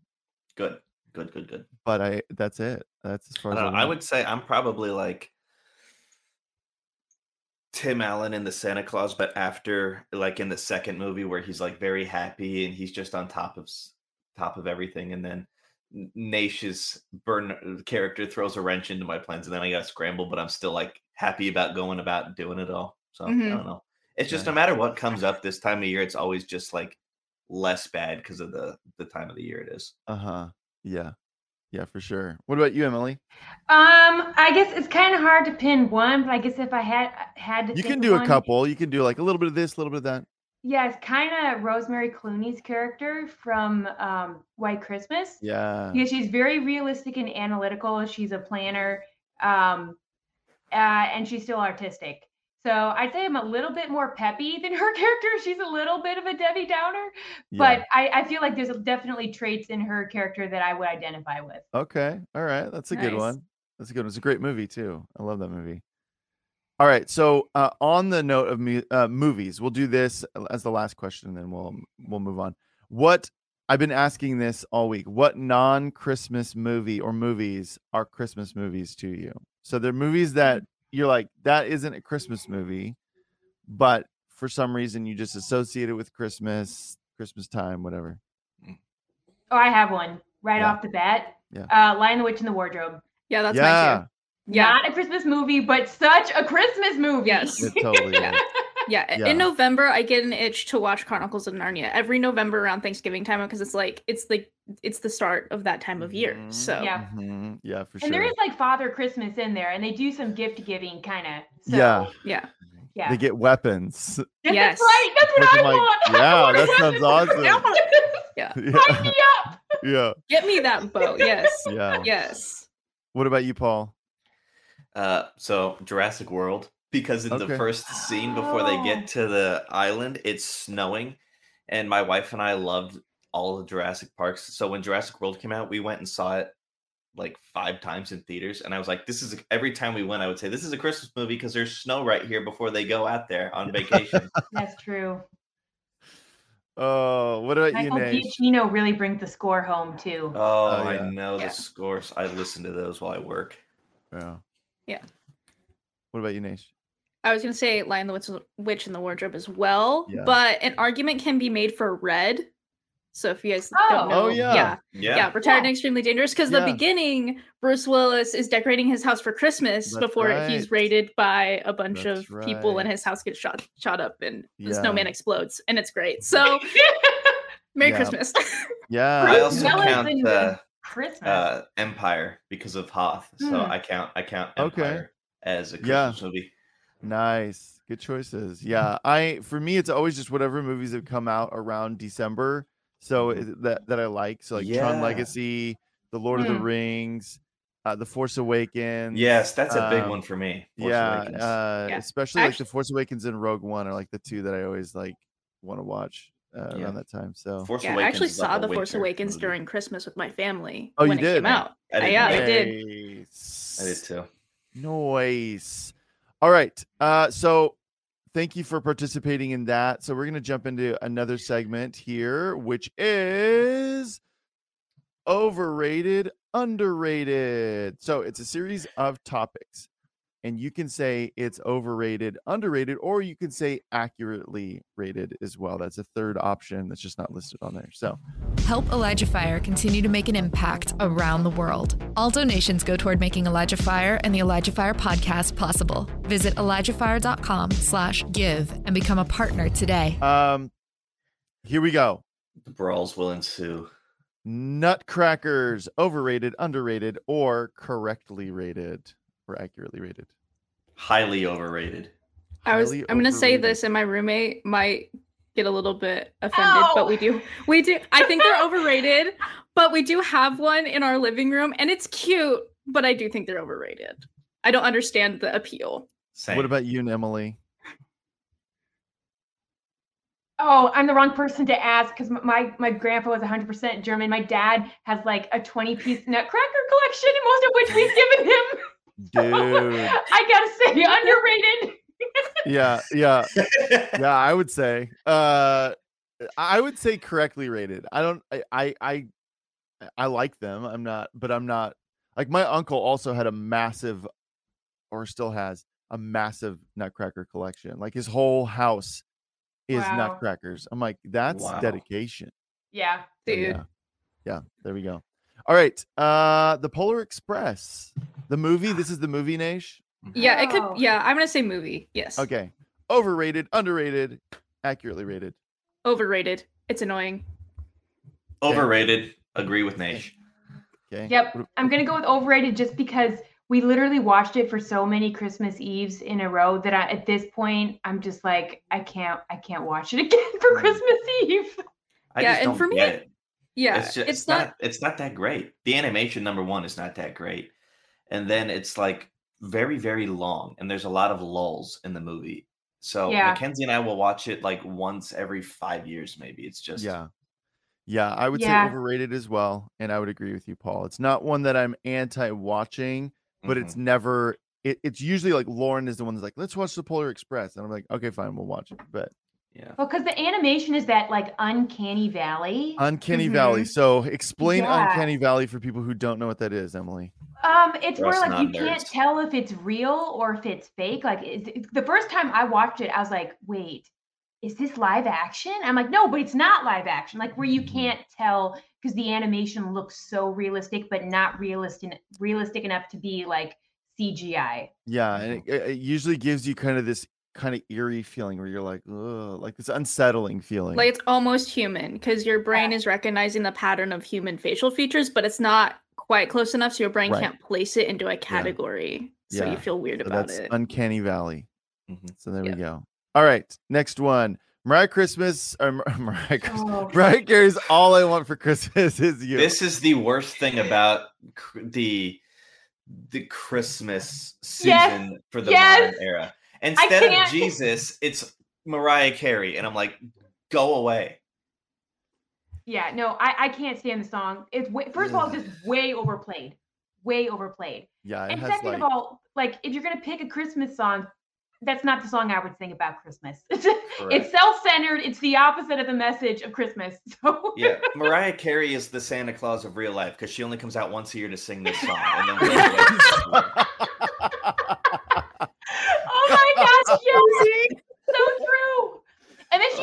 good, good, good, good. but I that's it. That's as far I, as I, don't I would say I'm probably like Tim Allen in the Santa Claus, but after like in the second movie where he's like very happy and he's just on top of top of everything, and then N- Nash's burn character throws a wrench into my plans, and then I got to scramble, but I'm still like happy about going about doing it all. So Mhm. I don't know. It's just Yeah. no matter what comes up this time of year, it's always just like less bad because of the the time of the year it is. Uh-huh. Yeah. Yeah, for sure. What about you, Emily? Um, I guess it's kind of hard to pin one, but I guess if I had had to, You can of do a couple. You can do like a little bit of this, a little bit of that. Yeah, it's kind of Rosemary Clooney's character from um, White Christmas. Yeah. because she's very realistic and analytical. She's a planner, um, uh, and she's still artistic. So I'd say I'm a little bit more peppy than her character. She's a little bit of a Debbie Downer, yeah. but I, I feel like there's definitely traits in her character that I would identify with. Okay. All right. That's a good one. That's a good one. It's a great movie too. I love that movie. All right. So uh, on the note of mu- uh, movies, we'll do this as the last question, and then we'll we'll move on. What I've been asking this all week. What non-Christmas movie or movies are Christmas movies to you? So they're movies that you're like, that isn't a Christmas movie, but for some reason you just associate it with Christmas, Christmas time, whatever. Oh, I have one right Yeah. off the bat. Yeah. Uh, Lion the Witch and the Wardrobe. Yeah, that's mine yeah. too. Yeah. Not a Christmas movie, but such a Christmas movie. Yes. It totally Yeah. is. Yeah, Yeah. in November I get an itch to watch Chronicles of Narnia every November around Thanksgiving time because it's like it's like it's the start of that time of year. Mhm. So Yeah. Mhm. Yeah, for And sure. And there is like Father Christmas in there, and they do some gift giving kind of. So, Yeah. yeah, Yeah. They get weapons. Yes, Yes. That's right. That's what I I'm like, want. I yeah, want a that sounds awesome. yeah. Yeah. me up. Yeah. Get me that bow. Yes, Yeah. yes. What about you, Paul? Uh, so Jurassic World, because in Okay. the first scene before they Oh. get to the island, it's snowing, and my wife and I loved all the Jurassic parks. So when Jurassic World came out, we went and saw it like five times in theaters, and I was like, "This is every time we went, I would say, "This is a Christmas movie" because there's snow right here before they go out there on vacation. That's true. Oh, what about Michael you, Nate? Giacchino really brings the score home too. oh, Oh, yeah. I know Yeah. the scores. I listen to those while I work. Yeah. Yeah. What about you, Nash? I was gonna say Lion the Witch, Witch in the Wardrobe as well, Yeah. but an argument can be made for Red. So if you guys Oh. don't know, Oh, yeah. yeah, Yeah, yeah, retired and extremely dangerous because Yeah. the beginning bruce willis is decorating his house for christmas That's before he's raided by a bunch That's of people and his house gets shot shot up and the snowman explodes and it's great so merry christmas Yeah. I also Willis count in uh, Christmas. uh, Empire because of Hoth. So Hmm. I count I count Okay. Empire as a Yeah. Christmas movie. Nice. Good choices. Yeah. I for me it's always just whatever movies have come out around December. So that that I like. So like Tron Mm-hmm. Yeah. Legacy, The Lord of the Hmm. Rings, uh, The Force Awakens. Yes, that's a big um, one for me. Force yeah, uh, Yeah. especially like The Force Awakens and Rogue One are like the two that I always like want to watch uh, Yeah. around that time. So Force yeah i actually is like saw the force awakens movie. during christmas with my family Oh, you when it did? came out I didn't yeah, know I did. I did too. Noise. All right. Uh, so thank you for participating in that. So we're going to jump into another segment here, which is overrated, underrated. So it's a series of topics. And you can say it's overrated, underrated, or you can say accurately rated as well. That's a third option that's just not listed on there. So Help Elijah Fire continue to make an impact around the world. All donations go toward making Elijah Fire and the Elijah Fire podcast possible. Visit ElijahFire.com slash give and become a partner today. um here we go. The brawls will ensue. Nutcrackers, overrated, underrated, or correctly rated or accurately rated. Highly overrated. I was. Highly I'm gonna say this, and my roommate might get a little bit offended, but we do. We do. I think they're overrated, but we do have one in our living room, and it's cute. But I do think they're overrated. I don't understand the appeal. Same. What about you and Emily? Oh, I'm the wrong person to ask because my my grandpa was 100% German. My dad has like a 20 piece Nutcracker collection, most of which we've given him. Dude. I gotta say, underrated. Yeah, yeah. yeah i would say uh i would say correctly rated i don't i i i, I like them i'm not but i'm not like my uncle also had a massive or still has a massive nutcracker collection like his whole house is Wow. nutcrackers i'm like that's Wow. dedication Yeah. Dude. yeah. yeah there we go all right uh the polar express the movie this is the movie Nash. Yeah, it Oh. could. Yeah, I'm gonna say movie. Yes. okay overrated underrated accurately rated Overrated. It's annoying. Overrated. Agree with Nash. okay Yep. I'm gonna go with overrated just because we literally watched it for so many Christmas Eves in a row that I, at this point I'm just like I can't I can't watch it again for Mm. Christmas Eve. I Yeah, just and don't for me, it. Yeah, it's just it's, not. it's not that great. The animation number one is not that great, and then it's like very very long, and there's a lot of lulls in the movie. So Yeah. Mackenzie and I will watch it like once every five years, maybe. It's just Yeah. Yeah, I would Yeah. say overrated as well. And I would agree with you, Paul. It's not one that I'm anti watching, but Mhm. it's never it, it's usually like Lauren is the one that's like, let's watch the Polar Express. And I'm like, okay, fine, we'll watch it. But yeah. Well, because the animation is that like uncanny valley. Uncanny Valley. So explain Yeah. Uncanny Valley for people who don't know what that is, Emily. Um, it's For where like you can't tell if it's real or if it's fake. Like it, it- the first time I watched it, I was like, "Wait, is this live action?" I'm like, "No, but it's not live action." Like where you Mhm. can't tell because the animation looks so realistic, but not realistic realistic enough to be like CGI. Yeah, and it, it usually gives you kind of this kind of eerie feeling where you're like, Ugh, like this unsettling feeling. Like it's almost human because your brain Yeah. is recognizing the pattern of human facial features, but it's not quite close enough, so your brain Right. can't place it into a category. So Yeah. you feel weird So about that's it. Uncanny Valley. Mhm. So there Yep. we go. All right, next one. Mariah Christmas or Mar- Mariah Christmas. Oh. Mariah Carey's "All I Want for Christmas Is You." This is the worst thing about cr- the the Christmas season Yes, for the yes. modern era. Instead of. Jesus, it's Mariah Carey, and I'm like, go away. Yeah, no, I, I can't stand the song. It's way, first of all, it's just way overplayed, way overplayed. yeah, and second like of all, like if you're gonna pick a Christmas song, that's not the song I would sing about Christmas. It's, it's self-centered. It's the opposite of the message of Christmas. So Yeah, Mariah Carey is the Santa Claus of real life because she only comes out once a year to sing this song, and then goes away for the year. oh my gosh, yes, so true.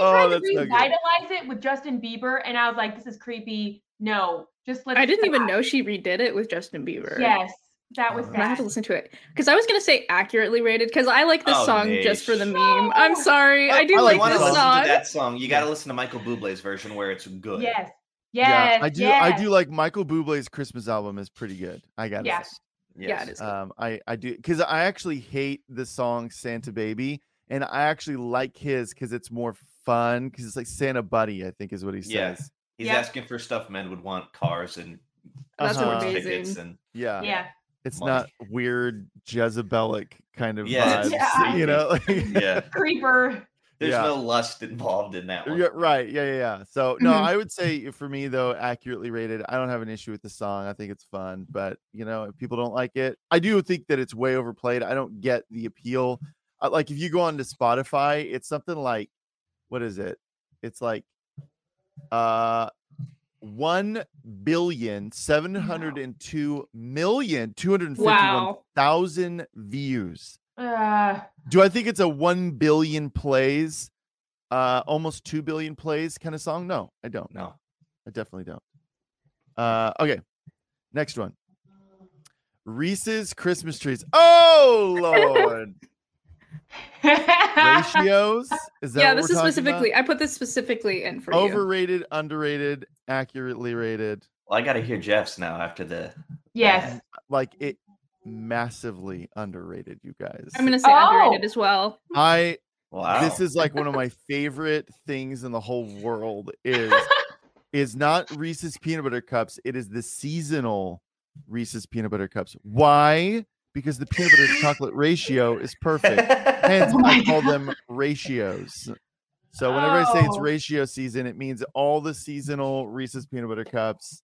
And then she Oh, to that's so revitalize it with Justin Bieber, and I was like, this is creepy. No, just let. I didn't even know she redid it with Justin Bieber. Yes, that was Uh, I'm gonna have to listen to it because I was gonna say accurately rated because I like this Oh, song just for the Nish. meme. I'm sorry, I do I like you want to this listen song. to that song, you got to listen to Michael Bublé's version where it's good. Yes, yes yeah, I do. Yes. I do like Michael Bublé's Christmas album is pretty good. I got to Yeah. say. Yeah, it is. good. Um, I I do because I actually hate the song Santa Baby, and I actually like his because it's more fun because it's like Santa Buddy. I think is what he Yeah. says. He's Yeah. asking for stuff men would want: cars and That's Uh-huh. amazing. tickets and Yeah, Yeah. it's money. not weird Jezebelic kind of Yeah, vibes. it's you know. yeah. Creeper. There's Yeah. no lust involved in that one. Yeah, right. Yeah, yeah, yeah. So no, Mhm. I would say for me though, accurately rated. I don't have an issue with the song. I think it's fun, but you know, if people don't like it, I do think that it's way overplayed. I don't get the appeal. Uh, like if you go on to Spotify, it's something like, what is it? It's like, uh, one billion seven hundred and two million two hundred and fifty-one Wow. thousand views. Uh, Do I think it's a one billion plays, uh, almost two billion plays kind of song? No, I don't. No. I definitely don't. Uh, okay, next one. Reese's Christmas trees. Oh Lord, ratios. Is that yeah, this is talking about? specifically. I put this specifically in for you. overrated, underrated, accurately rated. Well, I got to hear Jeff's now after the. yes. Like it, massively underrated. You guys. I'm gonna say Oh! underrated as well. I Wow. this is like one of my favorite things in the whole world is is not Reese's peanut butter cups. It is the seasonal Reese's peanut butter cups. Why? Because the peanut butter to chocolate ratio is perfect. Hence, Oh I call God. them ratios. So whenever I say it's Oh. ratio season, it means all the seasonal Reese's peanut butter cups.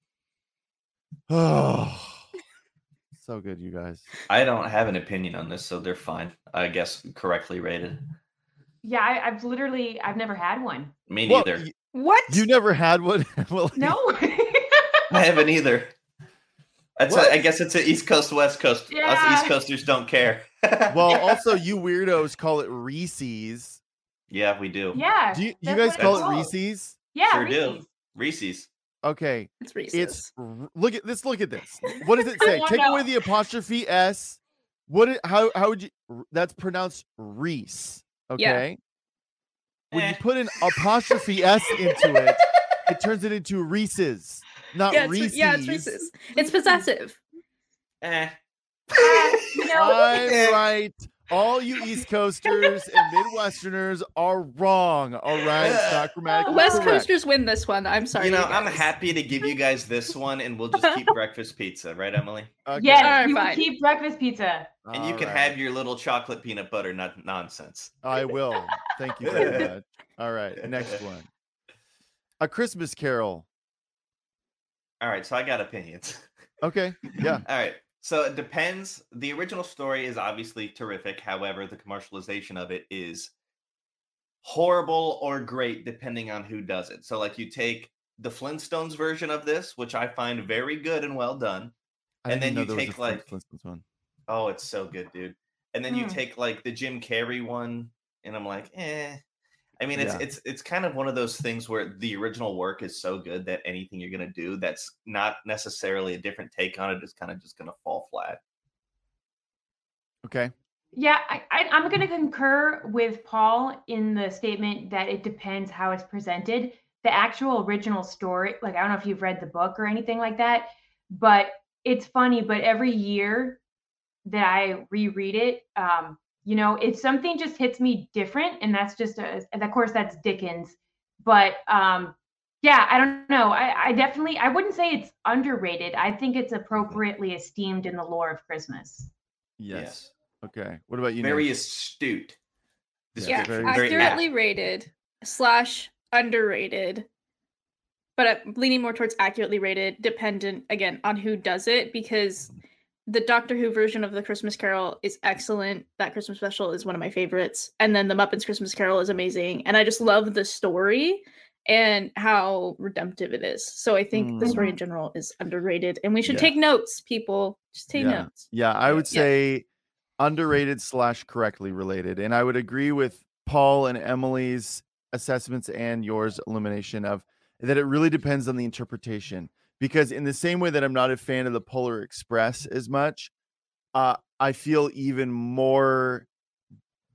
Oh, so good, you guys. I don't have an opinion on this, so they're fine. I guess correctly rated. Yeah, I, I've literally I've never had one. Me neither. y- What? you never had one? well, No. I haven't either. That's a, I guess it's an East Coast West Coast. Us East Coasters don't care. Well, also you weirdos call it Reese's. yeah, we do. yeah. Do you, you guys call it called. Reese's? Yeah, sure do. Reese's. Reese's. Okay, it's Reese's. it's look at this. Look at this. What does it say? wanna Take away the apostrophe s. What? It, how? How would you? That's pronounced Reese. Yeah. Okay. When Eh. you put an apostrophe s into it, it turns it into Reese's, not yeah, it's, Reese's. yeah, it's Reese's. It's possessive. Eh. Uh, you I'm right. All you East Coasters and Midwesterners are wrong. All right, it's not grammatically West correct. Coasters win this one. I'm sorry. you know, you I'm happy to give you guys this one, and we'll just keep breakfast pizza, right, Emily? Okay. yes, Alright, you will fine. keep breakfast pizza. And you can right. have your little chocolate peanut butter nut nonsense. I will. Thank you very much. All right, next one. A Christmas Carol. All right, so I got opinions. Okay. Yeah. All right. So it depends. The original story is obviously terrific. However, the commercialization of it is horrible or great depending on who does it. So like you take the Flintstones version of this, which I find very good and well done. I And then you there was a take, like- Flintstones one. Oh, it's so good, dude. And then you Hmm. take like the Jim Carrey one, and I'm like, eh. I mean, it's Yeah. it's it's kind of one of those things where the original work is so good that anything you're gonna do that's not necessarily a different take on it is kind of just gonna fall flat. Okay. Yeah, I, I, I'm going to concur with Paul in the statement that it depends how it's presented. The actual original story, like, I don't know if you've read the book or anything like that, but it's funny. But every year that I reread it, um, you know, if something just hits me different. And that's just, a, and of course, that's Dickens. But um, yeah, I don't know. I, I definitely, I wouldn't say it's underrated. I think it's appropriately esteemed in the lore of Christmas. Yes. Okay. What about you? very Nate? astute. Yeah, very description, very apt. accurately rated slash underrated, but I'm leaning more towards accurately rated, dependent again on who does it, because the Doctor Who version of the Christmas Carol is excellent. That Christmas special is one of my favorites, and then the Muppets Christmas Carol is amazing, and I just love the story and how redemptive it is. So I think the story mm-hmm. in general is underrated, and we should Yeah. take notes, people. Just take Yeah. notes. Yeah, I would Yeah. say underrated slash correctly related. And I would agree with Paul and Emily's assessments and yours illumination of that it really depends on the interpretation. Because in the same way that I'm not a fan of the Polar Express as much, uh, I feel even more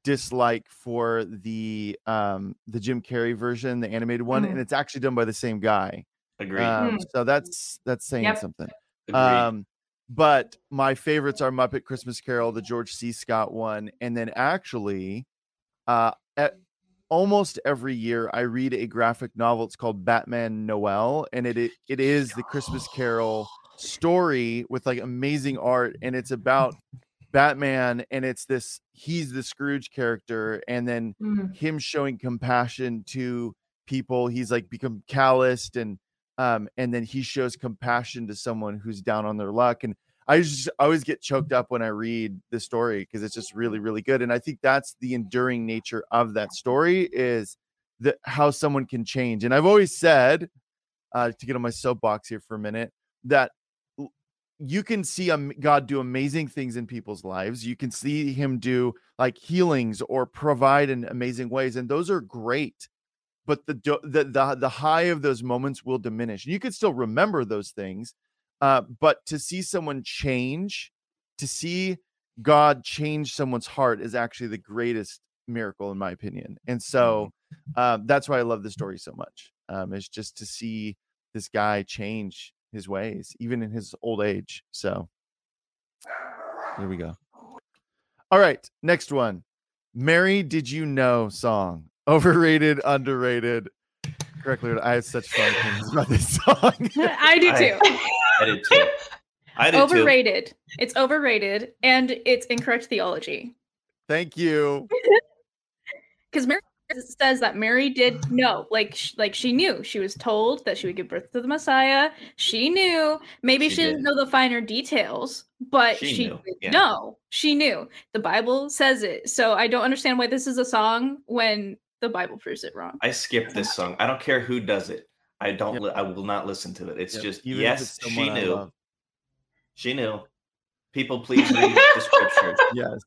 dislike for the um the Jim Carrey version, the animated one, and Mhm. it's actually done by the same guy. Agreed. Um, Mm. so that's that's saying Yep. something. Agreed. Um, but my favorites are Muppet Christmas Carol, the George C. Scott one, and then actually, uh, at almost every year I read a graphic novel. It's called Batman Noel, and it it, it is the Christmas Carol story with like amazing art, and it's about Batman, and it's this he's the Scrooge character, and then Mm. him showing compassion to people he's like become calloused and um and then he shows compassion to someone who's down on their luck and i just always get choked up when i read the story because it's just really really good and i think that's the enduring nature of that story is that how someone can change and i've always said uh, to get on my soapbox here for a minute, that you can see God do amazing things in people's lives. You can see Him do like healings or provide in amazing ways, and those are great. But the the the, the high of those moments will diminish. You can still remember those things, uh, but to see someone change, to see God change someone's heart is actually the greatest miracle in my opinion. And so um, that's why I love the story so much. Um, is just to see this guy change his ways, even in his old age. So here we go. All right, next one. Mary, did you know song? Overrated, underrated. Correctly, I had such fun things about this song. I do too. I did too. I did too. overrated. It's overrated and it's incorrect theology. Thank you. Because Mary says that Mary did know, like, sh- like she knew. She was told that she would give birth to the Messiah. She knew. Maybe She she, didn't know the finer details, but She she, knew, did yeah. know. She knew. The Bible says it. So I don't understand why this is a song when the Bible proves it wrong. I skip this song. I don't care who does it. I don't. Yep. Li- I will not listen to it. It's Yep, just even yes, it's she knew. She knew. People, please read the scriptures. Yes.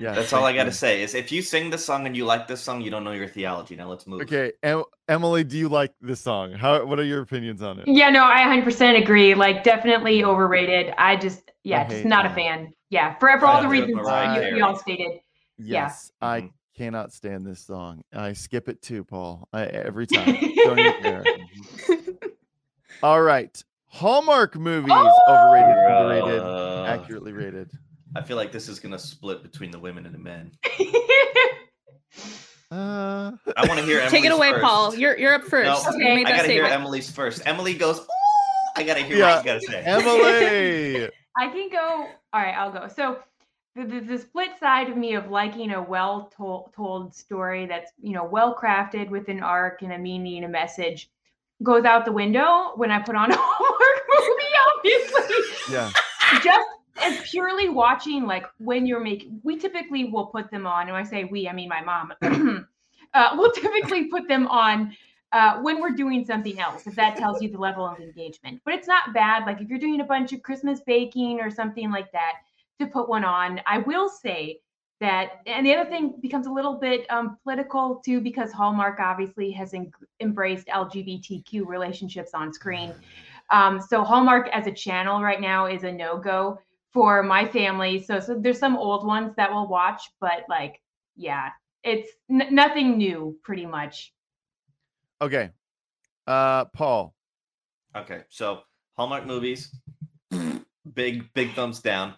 Yeah. That's all I got to say. Is if you sing this song and you like this song, you don't know your theology. Now let's move. Okay, em- Emily, do you like this song? How? What are your opinions on it? Yeah, no, I 100% agree. Like, definitely overrated. I just, yeah, just not that. a fan. Yeah, for, for all the reasons Mariah you, you all stated. Yeah. Yes, I Mhm. Cannot stand this song. I skip it too, Paul. I, every time. Don't even care. All right, Hallmark movies overrated, underrated, Uh, accurately rated. I feel like this is gonna split between the women and the men. Uh, I want to hear. Take it away, first. Paul. You're you're up first. No, Okay. I gotta hear statement. Emily's first. Emily goes. Ooh, I gotta hear Yeah, what you gotta say. Emily. I can go. All right, I'll go. So the, the, the split side of me of liking a well told, told story that's you know well crafted with an arc and a meaning and a message goes out the window when I put on a Hallmark movie. Obviously, yeah, just as purely watching like when you're making. We typically will put them on, and when I say we, I mean my mom. uh, we'll typically put them on uh, when we're doing something else, if that tells you the level of engagement. But it's not bad. Like if you're doing a bunch of Christmas baking or something like that, to put one on. I will say that, and the other thing becomes a little bit um, political too, because Hallmark obviously has en- embraced LGBTQ relationships on screen. Um, so Hallmark as a channel right now is a no go for my family. So, so there's some old ones that we'll watch, but like, yeah, it's n- nothing new, pretty much. okay. Uh, Paul. Okay, so Hallmark movies, big big thumbs down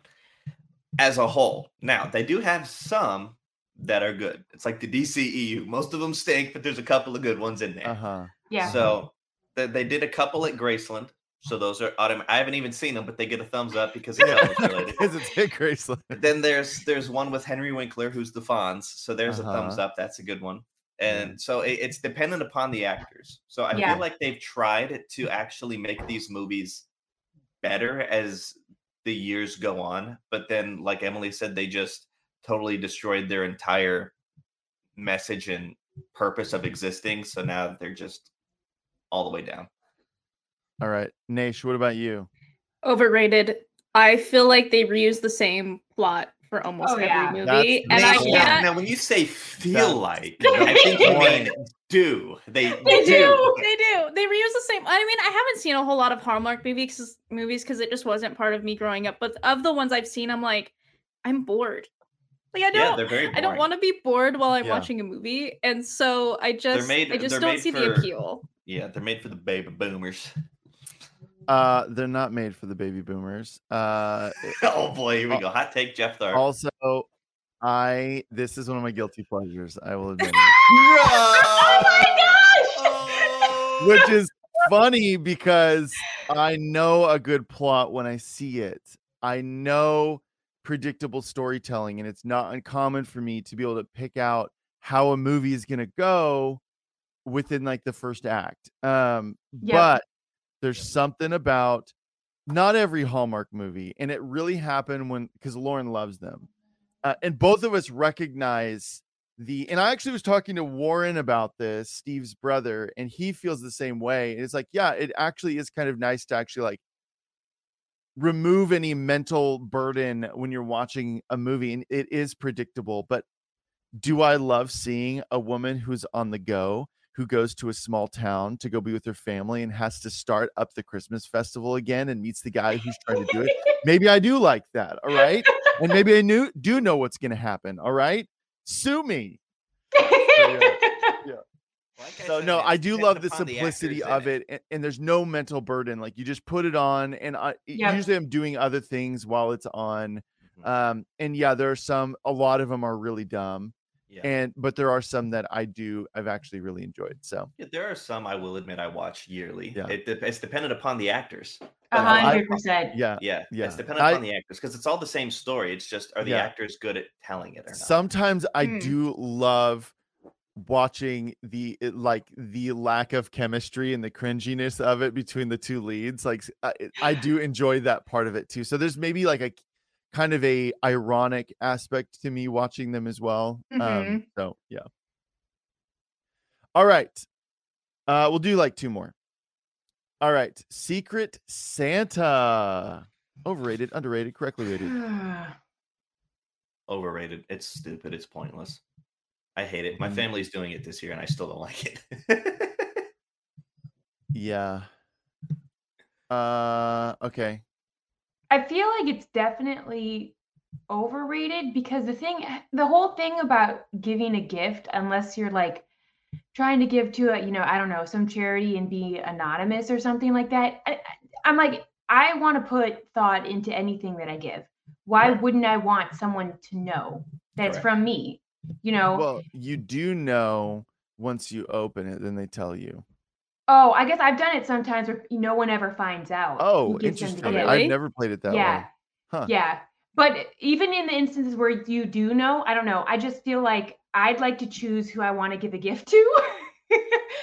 as a whole. Now they do have some that are good. It's like the DCEU. Most of them stink, but there's a couple of good ones in there. Uh huh. Yeah. So they, they did a couple at Graceland. So those are autom- I haven't even seen them, but they get a thumbs up because it's Elvis related. Because it's Dick Graceland. then there's there's one with Henry Winkler, who's the Fonz. So there's a thumbs Uh-huh. up. That's a good one. And so it, it's dependent upon the actors. So I Yeah. feel like they've tried to actually make these movies better as the years go on. But then, like Emily said, they just totally destroyed their entire message and purpose of existing. So now they're just all the way down. All right, Nash. What about you? Overrated. I feel like they reuse the same plot for almost Oh, every yeah. movie, That's and I the point. can't. Now, when you say feel That's like, the I think you mean do. They, They do. They do. They reuse the same. I mean, I haven't seen a whole lot of Hallmark movies movies because it just wasn't part of me growing up. But of the ones I've seen, I'm like, I'm bored. Like I don't. they're very I don't want to be bored while I'm Yeah. watching a movie, and so I just made- I just they're don't made see the for- appeal. Yeah, they're made for the baby boomers. Uh, they're not made for the baby boomers. Uh, oh boy, here we go. Hot take, Jeff Tharp. also, I this is one of my guilty pleasures. I will admit it. Oh my Oh. which is funny because I know a good plot when I see it. I know predictable storytelling, and it's not uncommon for me to be able to pick out how a movie is going to go within like the first act. Um, Yep. but there's something about not every Hallmark movie, and it really happened when because Lauren loves them, uh, and both of us recognize the and I actually was talking to Warren about this, Steve's brother, and he feels the same way. And it's like, yeah, it actually is kind of nice to actually like remove any mental burden when you're watching a movie and it is predictable but do i love seeing a woman who's on the go who goes to a small town to go be with her family and has to start up the christmas festival again and meets the guy who's trying to do it. Maybe i do like that all right? And maybe i knew do know what's going to happen all right? Sue me. Like so said, no i do love the simplicity actors of in it and, and there's no mental burden like you just put it on and i Yep. usually i'm doing other things while it's on Mhm. um and yeah there are some a lot of them are really dumb Yeah. and but there are some that i do i've actually really enjoyed so Yeah, there are some I will admit I watch yearly. Yeah. It, dep- it's dependent upon the actors. A I- hundred percent. yeah Yeah, Yeah. It's dependent I- upon the actors because it's all the same story. It's just are the Yeah. actors good at telling it or not? sometimes i Mm. do love watching the like the lack of chemistry and the cringiness of it between the two leads like I do enjoy that part of it too so there's maybe like a kind of a ironic aspect to me watching them as well um Mhm. so yeah all right uh we'll do like two more all right secret santa overrated underrated correctly rated Overrated. It's stupid. It's pointless. I hate it. My Mhm. family's doing it this year, and I still don't like it. yeah uh okay I feel like it's definitely overrated because the thing, eh, the whole thing about giving a gift, unless you're like trying to give to a, you know, I don't know, some charity and be anonymous or something like that. I, I'm like, I want to put thought into anything that I give. Why Correct. wouldn't I want someone to know that it's from me? You know, Well, you do know once you open it, then they tell you. Oh, I guess I've done it sometimes where no one ever finds out. Oh, who gives them the interesting. gift. Really? I've never played it that yeah. way. Huh. Yeah. But even in the instances where you do know, I don't know. I just feel like I'd like to choose who I want to give a gift to.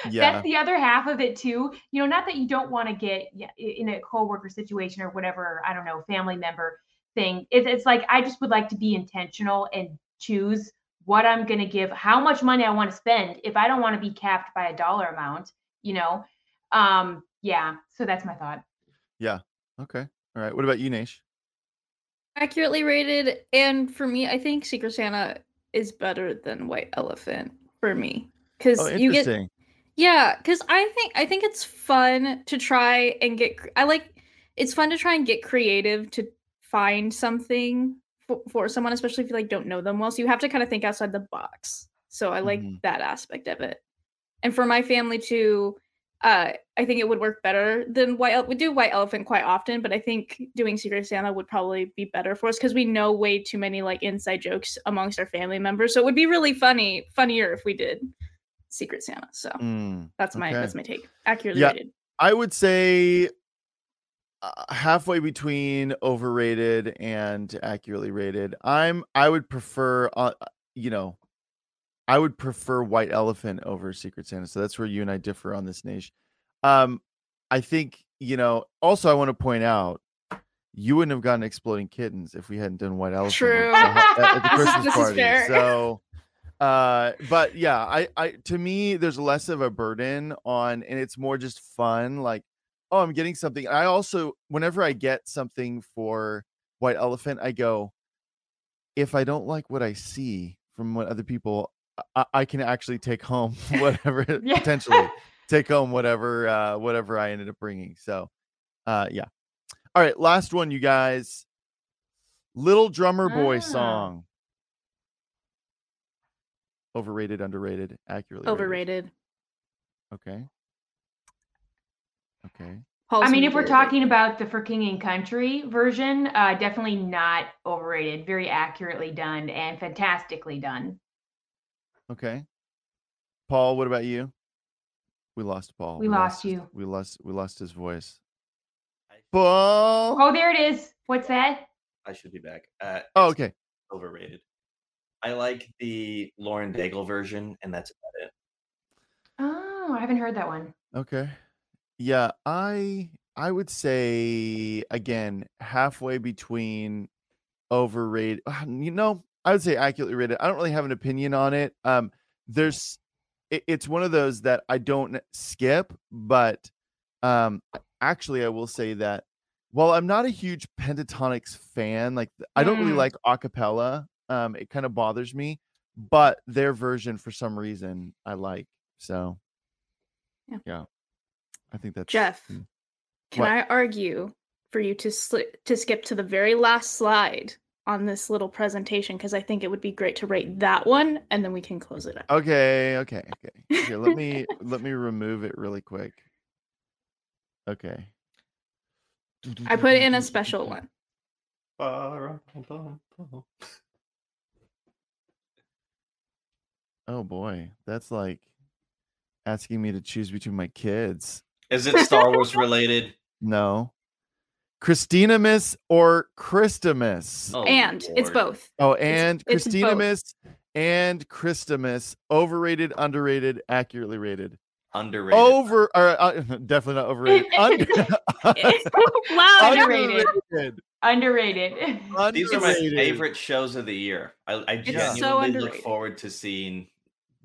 Yeah. That's the other half of it too. You know, not that you don't want to get in a coworker situation or whatever, I don't know, family member thing. It's, it's like I just would like to be intentional and choose what I'm going to give, how much money I want to spend. If I don't want to be capped by a dollar amount, you know. Um, yeah, so that's my thought. Yeah. Okay. All right. What about you, Nash? accurately rated and for me i think secret santa is better than white elephant for me because Oh, you get interesting. yeah because i think i think it's fun to try and get cr- i like it's fun to try and get creative to find something for, for someone especially if you like don't know them well so you have to kind of think outside the box so i like Mhm. that aspect of it and for my family too uh i think it would work better than white we do white elephant quite often but i think doing secret santa would probably be better for us because we know way too many like inside jokes amongst our family members so it would be really funny funnier if we did secret santa so Mm, that's my okay. that's my take accurately Yeah. rated I would say uh, halfway between overrated and accurately rated. I'm I would prefer uh, you know, I would prefer White Elephant over Secret Santa. So that's where you and I differ on this Nash. Um I think, you know, also I want to point out you wouldn't have gotten exploding kittens if we hadn't done White Elephant True. at the- at the Christmas this is party. fair. So uh but yeah i i to me there's less of a burden on and it's more just fun like oh i'm getting something i also whenever i get something for white elephant i go if i don't like what i see from what other people i, I can actually take home whatever potentially take home whatever uh whatever i ended up bringing so uh yeah all right last one you guys little drummer boy Ah. song overrated underrated accurately rated? overrated okay okay Paul's I mean, if we're talking about the For King and Country version, uh, definitely not overrated. Very accurately done and fantastically done. Okay paul what about you we lost paul We lost his- you. we lost we lost his voice paul Oh, there it is. What's that? I should be back. Uh, oh okay Overrated. I like the Lauren Daigle version, and that's about it. Oh, I haven't heard that one. Okay. Yeah, I I would say again halfway between overrated. You know, I would say accurately rated. I don't really have an opinion on it. Um, there's, it, it's one of those that I don't skip, but um, actually, I will say that while I'm not a huge Pentatonix fan, like I don't really Mm. like acapella. Um, it kind of bothers me, but their version for some reason I like. So, Yeah. I think that's Jeff, mm. Can What? I argue for you to sli- to skip to the very last slide on this little presentation because I think it would be great to rate that one and then we can close it up. Okay, okay, okay. Here, let me let me remove it really quick. Okay. I put in a special one. Oh boy, that's like asking me to choose between my kids. Is it Star Wars related? No. Christina Miss or Christamus? Oh, and it's both. Oh, and it's Christina both. Miss and Christamus. Overrated, underrated, accurately rated. Underrated. Over or uh, definitely not overrated. Under, wow. Underrated. underrated. Underrated. These are my favorite shows of the year. I, I genuinely so look forward to seeing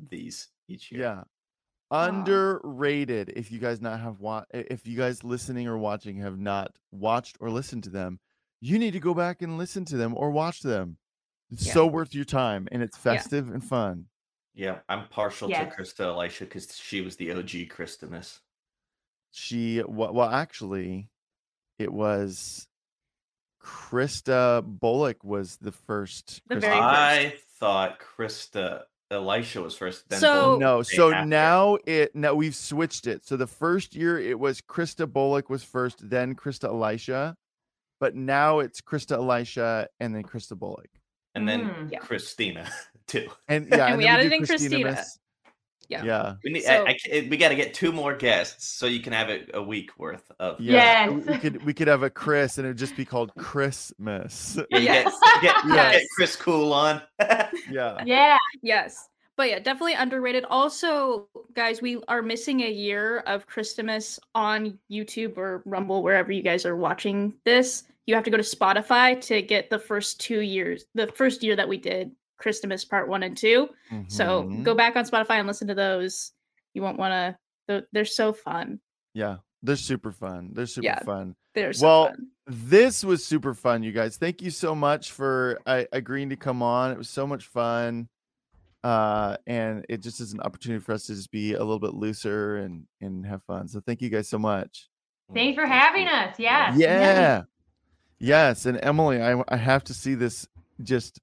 these each year. Yeah. Underrated. If you guys not have wa- if you guys listening or watching have not watched or listened to them, you need to go back and listen to them or watch them. It's Yeah. so worth your time and it's Yeah. festive and fun. Yeah, I'm partial Yes. to Krista Elisha because she was the OG Christmas. She wa- well actually it was Krista Bullock was the first The Krista- very I thought Krista Elisha was first. Then So- Bullock no, so after. now it now we've switched it. So the first year it was Krista Bullock was first, then Krista Elisha, but now it's Krista Elisha and then Krista Bullock. and then Mm. Yeah. Christina too. And yeah, And we then added in Christina. Miss. Yeah. Yeah, We need. So- I, I we got to get two more guests so you can have it a week worth of. yeah. Yes. We, we could we could have a Chris and it'd just be called Christmas. Yeah, Yes. get, get, Yes. get Chris Cool on. yeah. Yeah. Yes. But yeah, definitely underrated. Also, guys, we are missing a year of Christmas on YouTube or Rumble, wherever you guys are watching this. You have to go to Spotify to get the first two years, the first year that we did Christmas part one and two. So Mhm. go back on Spotify and listen to those. You won't want to, they're so fun. yeah, they're super fun. They're super Yeah. fun. They're so Well, fun. This was super fun, you guys. Thank you so much for uh, agreeing to come on. It was so much fun. Uh, and it just is an opportunity for us to just be a little bit looser and and have fun. So thank you guys so much. Thanks for having us. Yes. Yeah. Yes, and Emily, I I have to see this just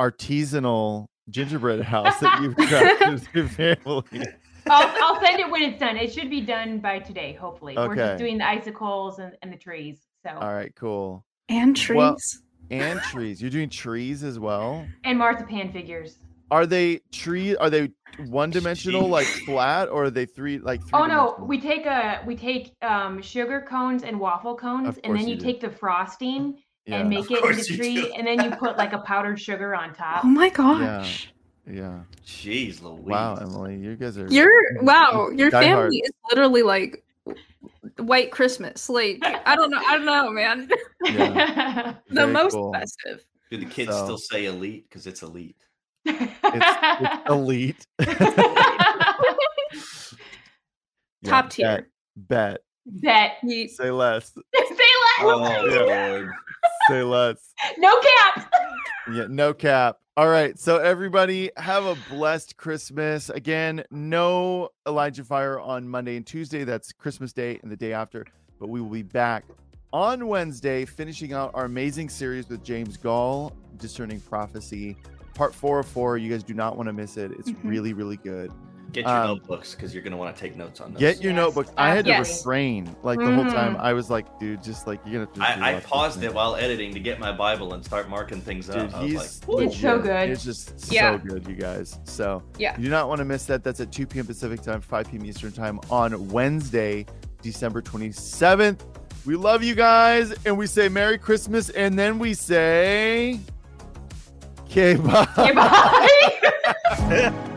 artisanal gingerbread house that you've crafted with your family. I'll, I'll send it when it's done. It should be done by today, hopefully. Okay. We're just doing the icicles and, and the trees. So All right, cool. And trees. Well- And trees. You're doing trees as well. and marzipan figures. Are they tree? Are they one dimensional, like flat, or are they three like three? Oh no, we take a we take um sugar cones and waffle cones, and then you you take the frosting yeah, and make Of it into course you tree, do. and then you put like a powdered sugar on top. oh my gosh. yeah. yeah. Jeez, Louise. Wow, Emily, you guys are Your wow, your family hard. is literally like white Christmas. Like I don't know, I don't know, man. Yeah. the Very most cool. festive. Do the kids So- still say elite because it's elite? It's, it's elite. Yeah, Top tier. Bet. bet. Bet. Say less. Say less. Oh Yeah. lord. Say less. No cap. Yeah, no cap. All right. So everybody have a blessed Christmas. Again, no Elijah Fire on Monday and Tuesday. That's Christmas Day and the day after. But we will be back on Wednesday, finishing out our amazing series with James Goll, Discerning Prophecy, part four of four. You guys do not want to miss it. It's Mhm. really, really good. Get your Um, notebooks because you're gonna want to take notes on those. Get your Yes, notebooks. I had to yes. refrain like the whole time. Mhm. I was like, dude, just like you're gonna. Have to just I, I paused it while editing to get my Bible and start marking things Dude, up. I was he's like, It's so good. It's just Yeah. so good, you guys. So Yeah. you do not want to miss that. That's at 2 p.m. Pacific time, 5 p.m. Eastern time on Wednesday, December 27th. We love you guys, and we say Merry Christmas, and then we say, okay, bye. Okay, bye.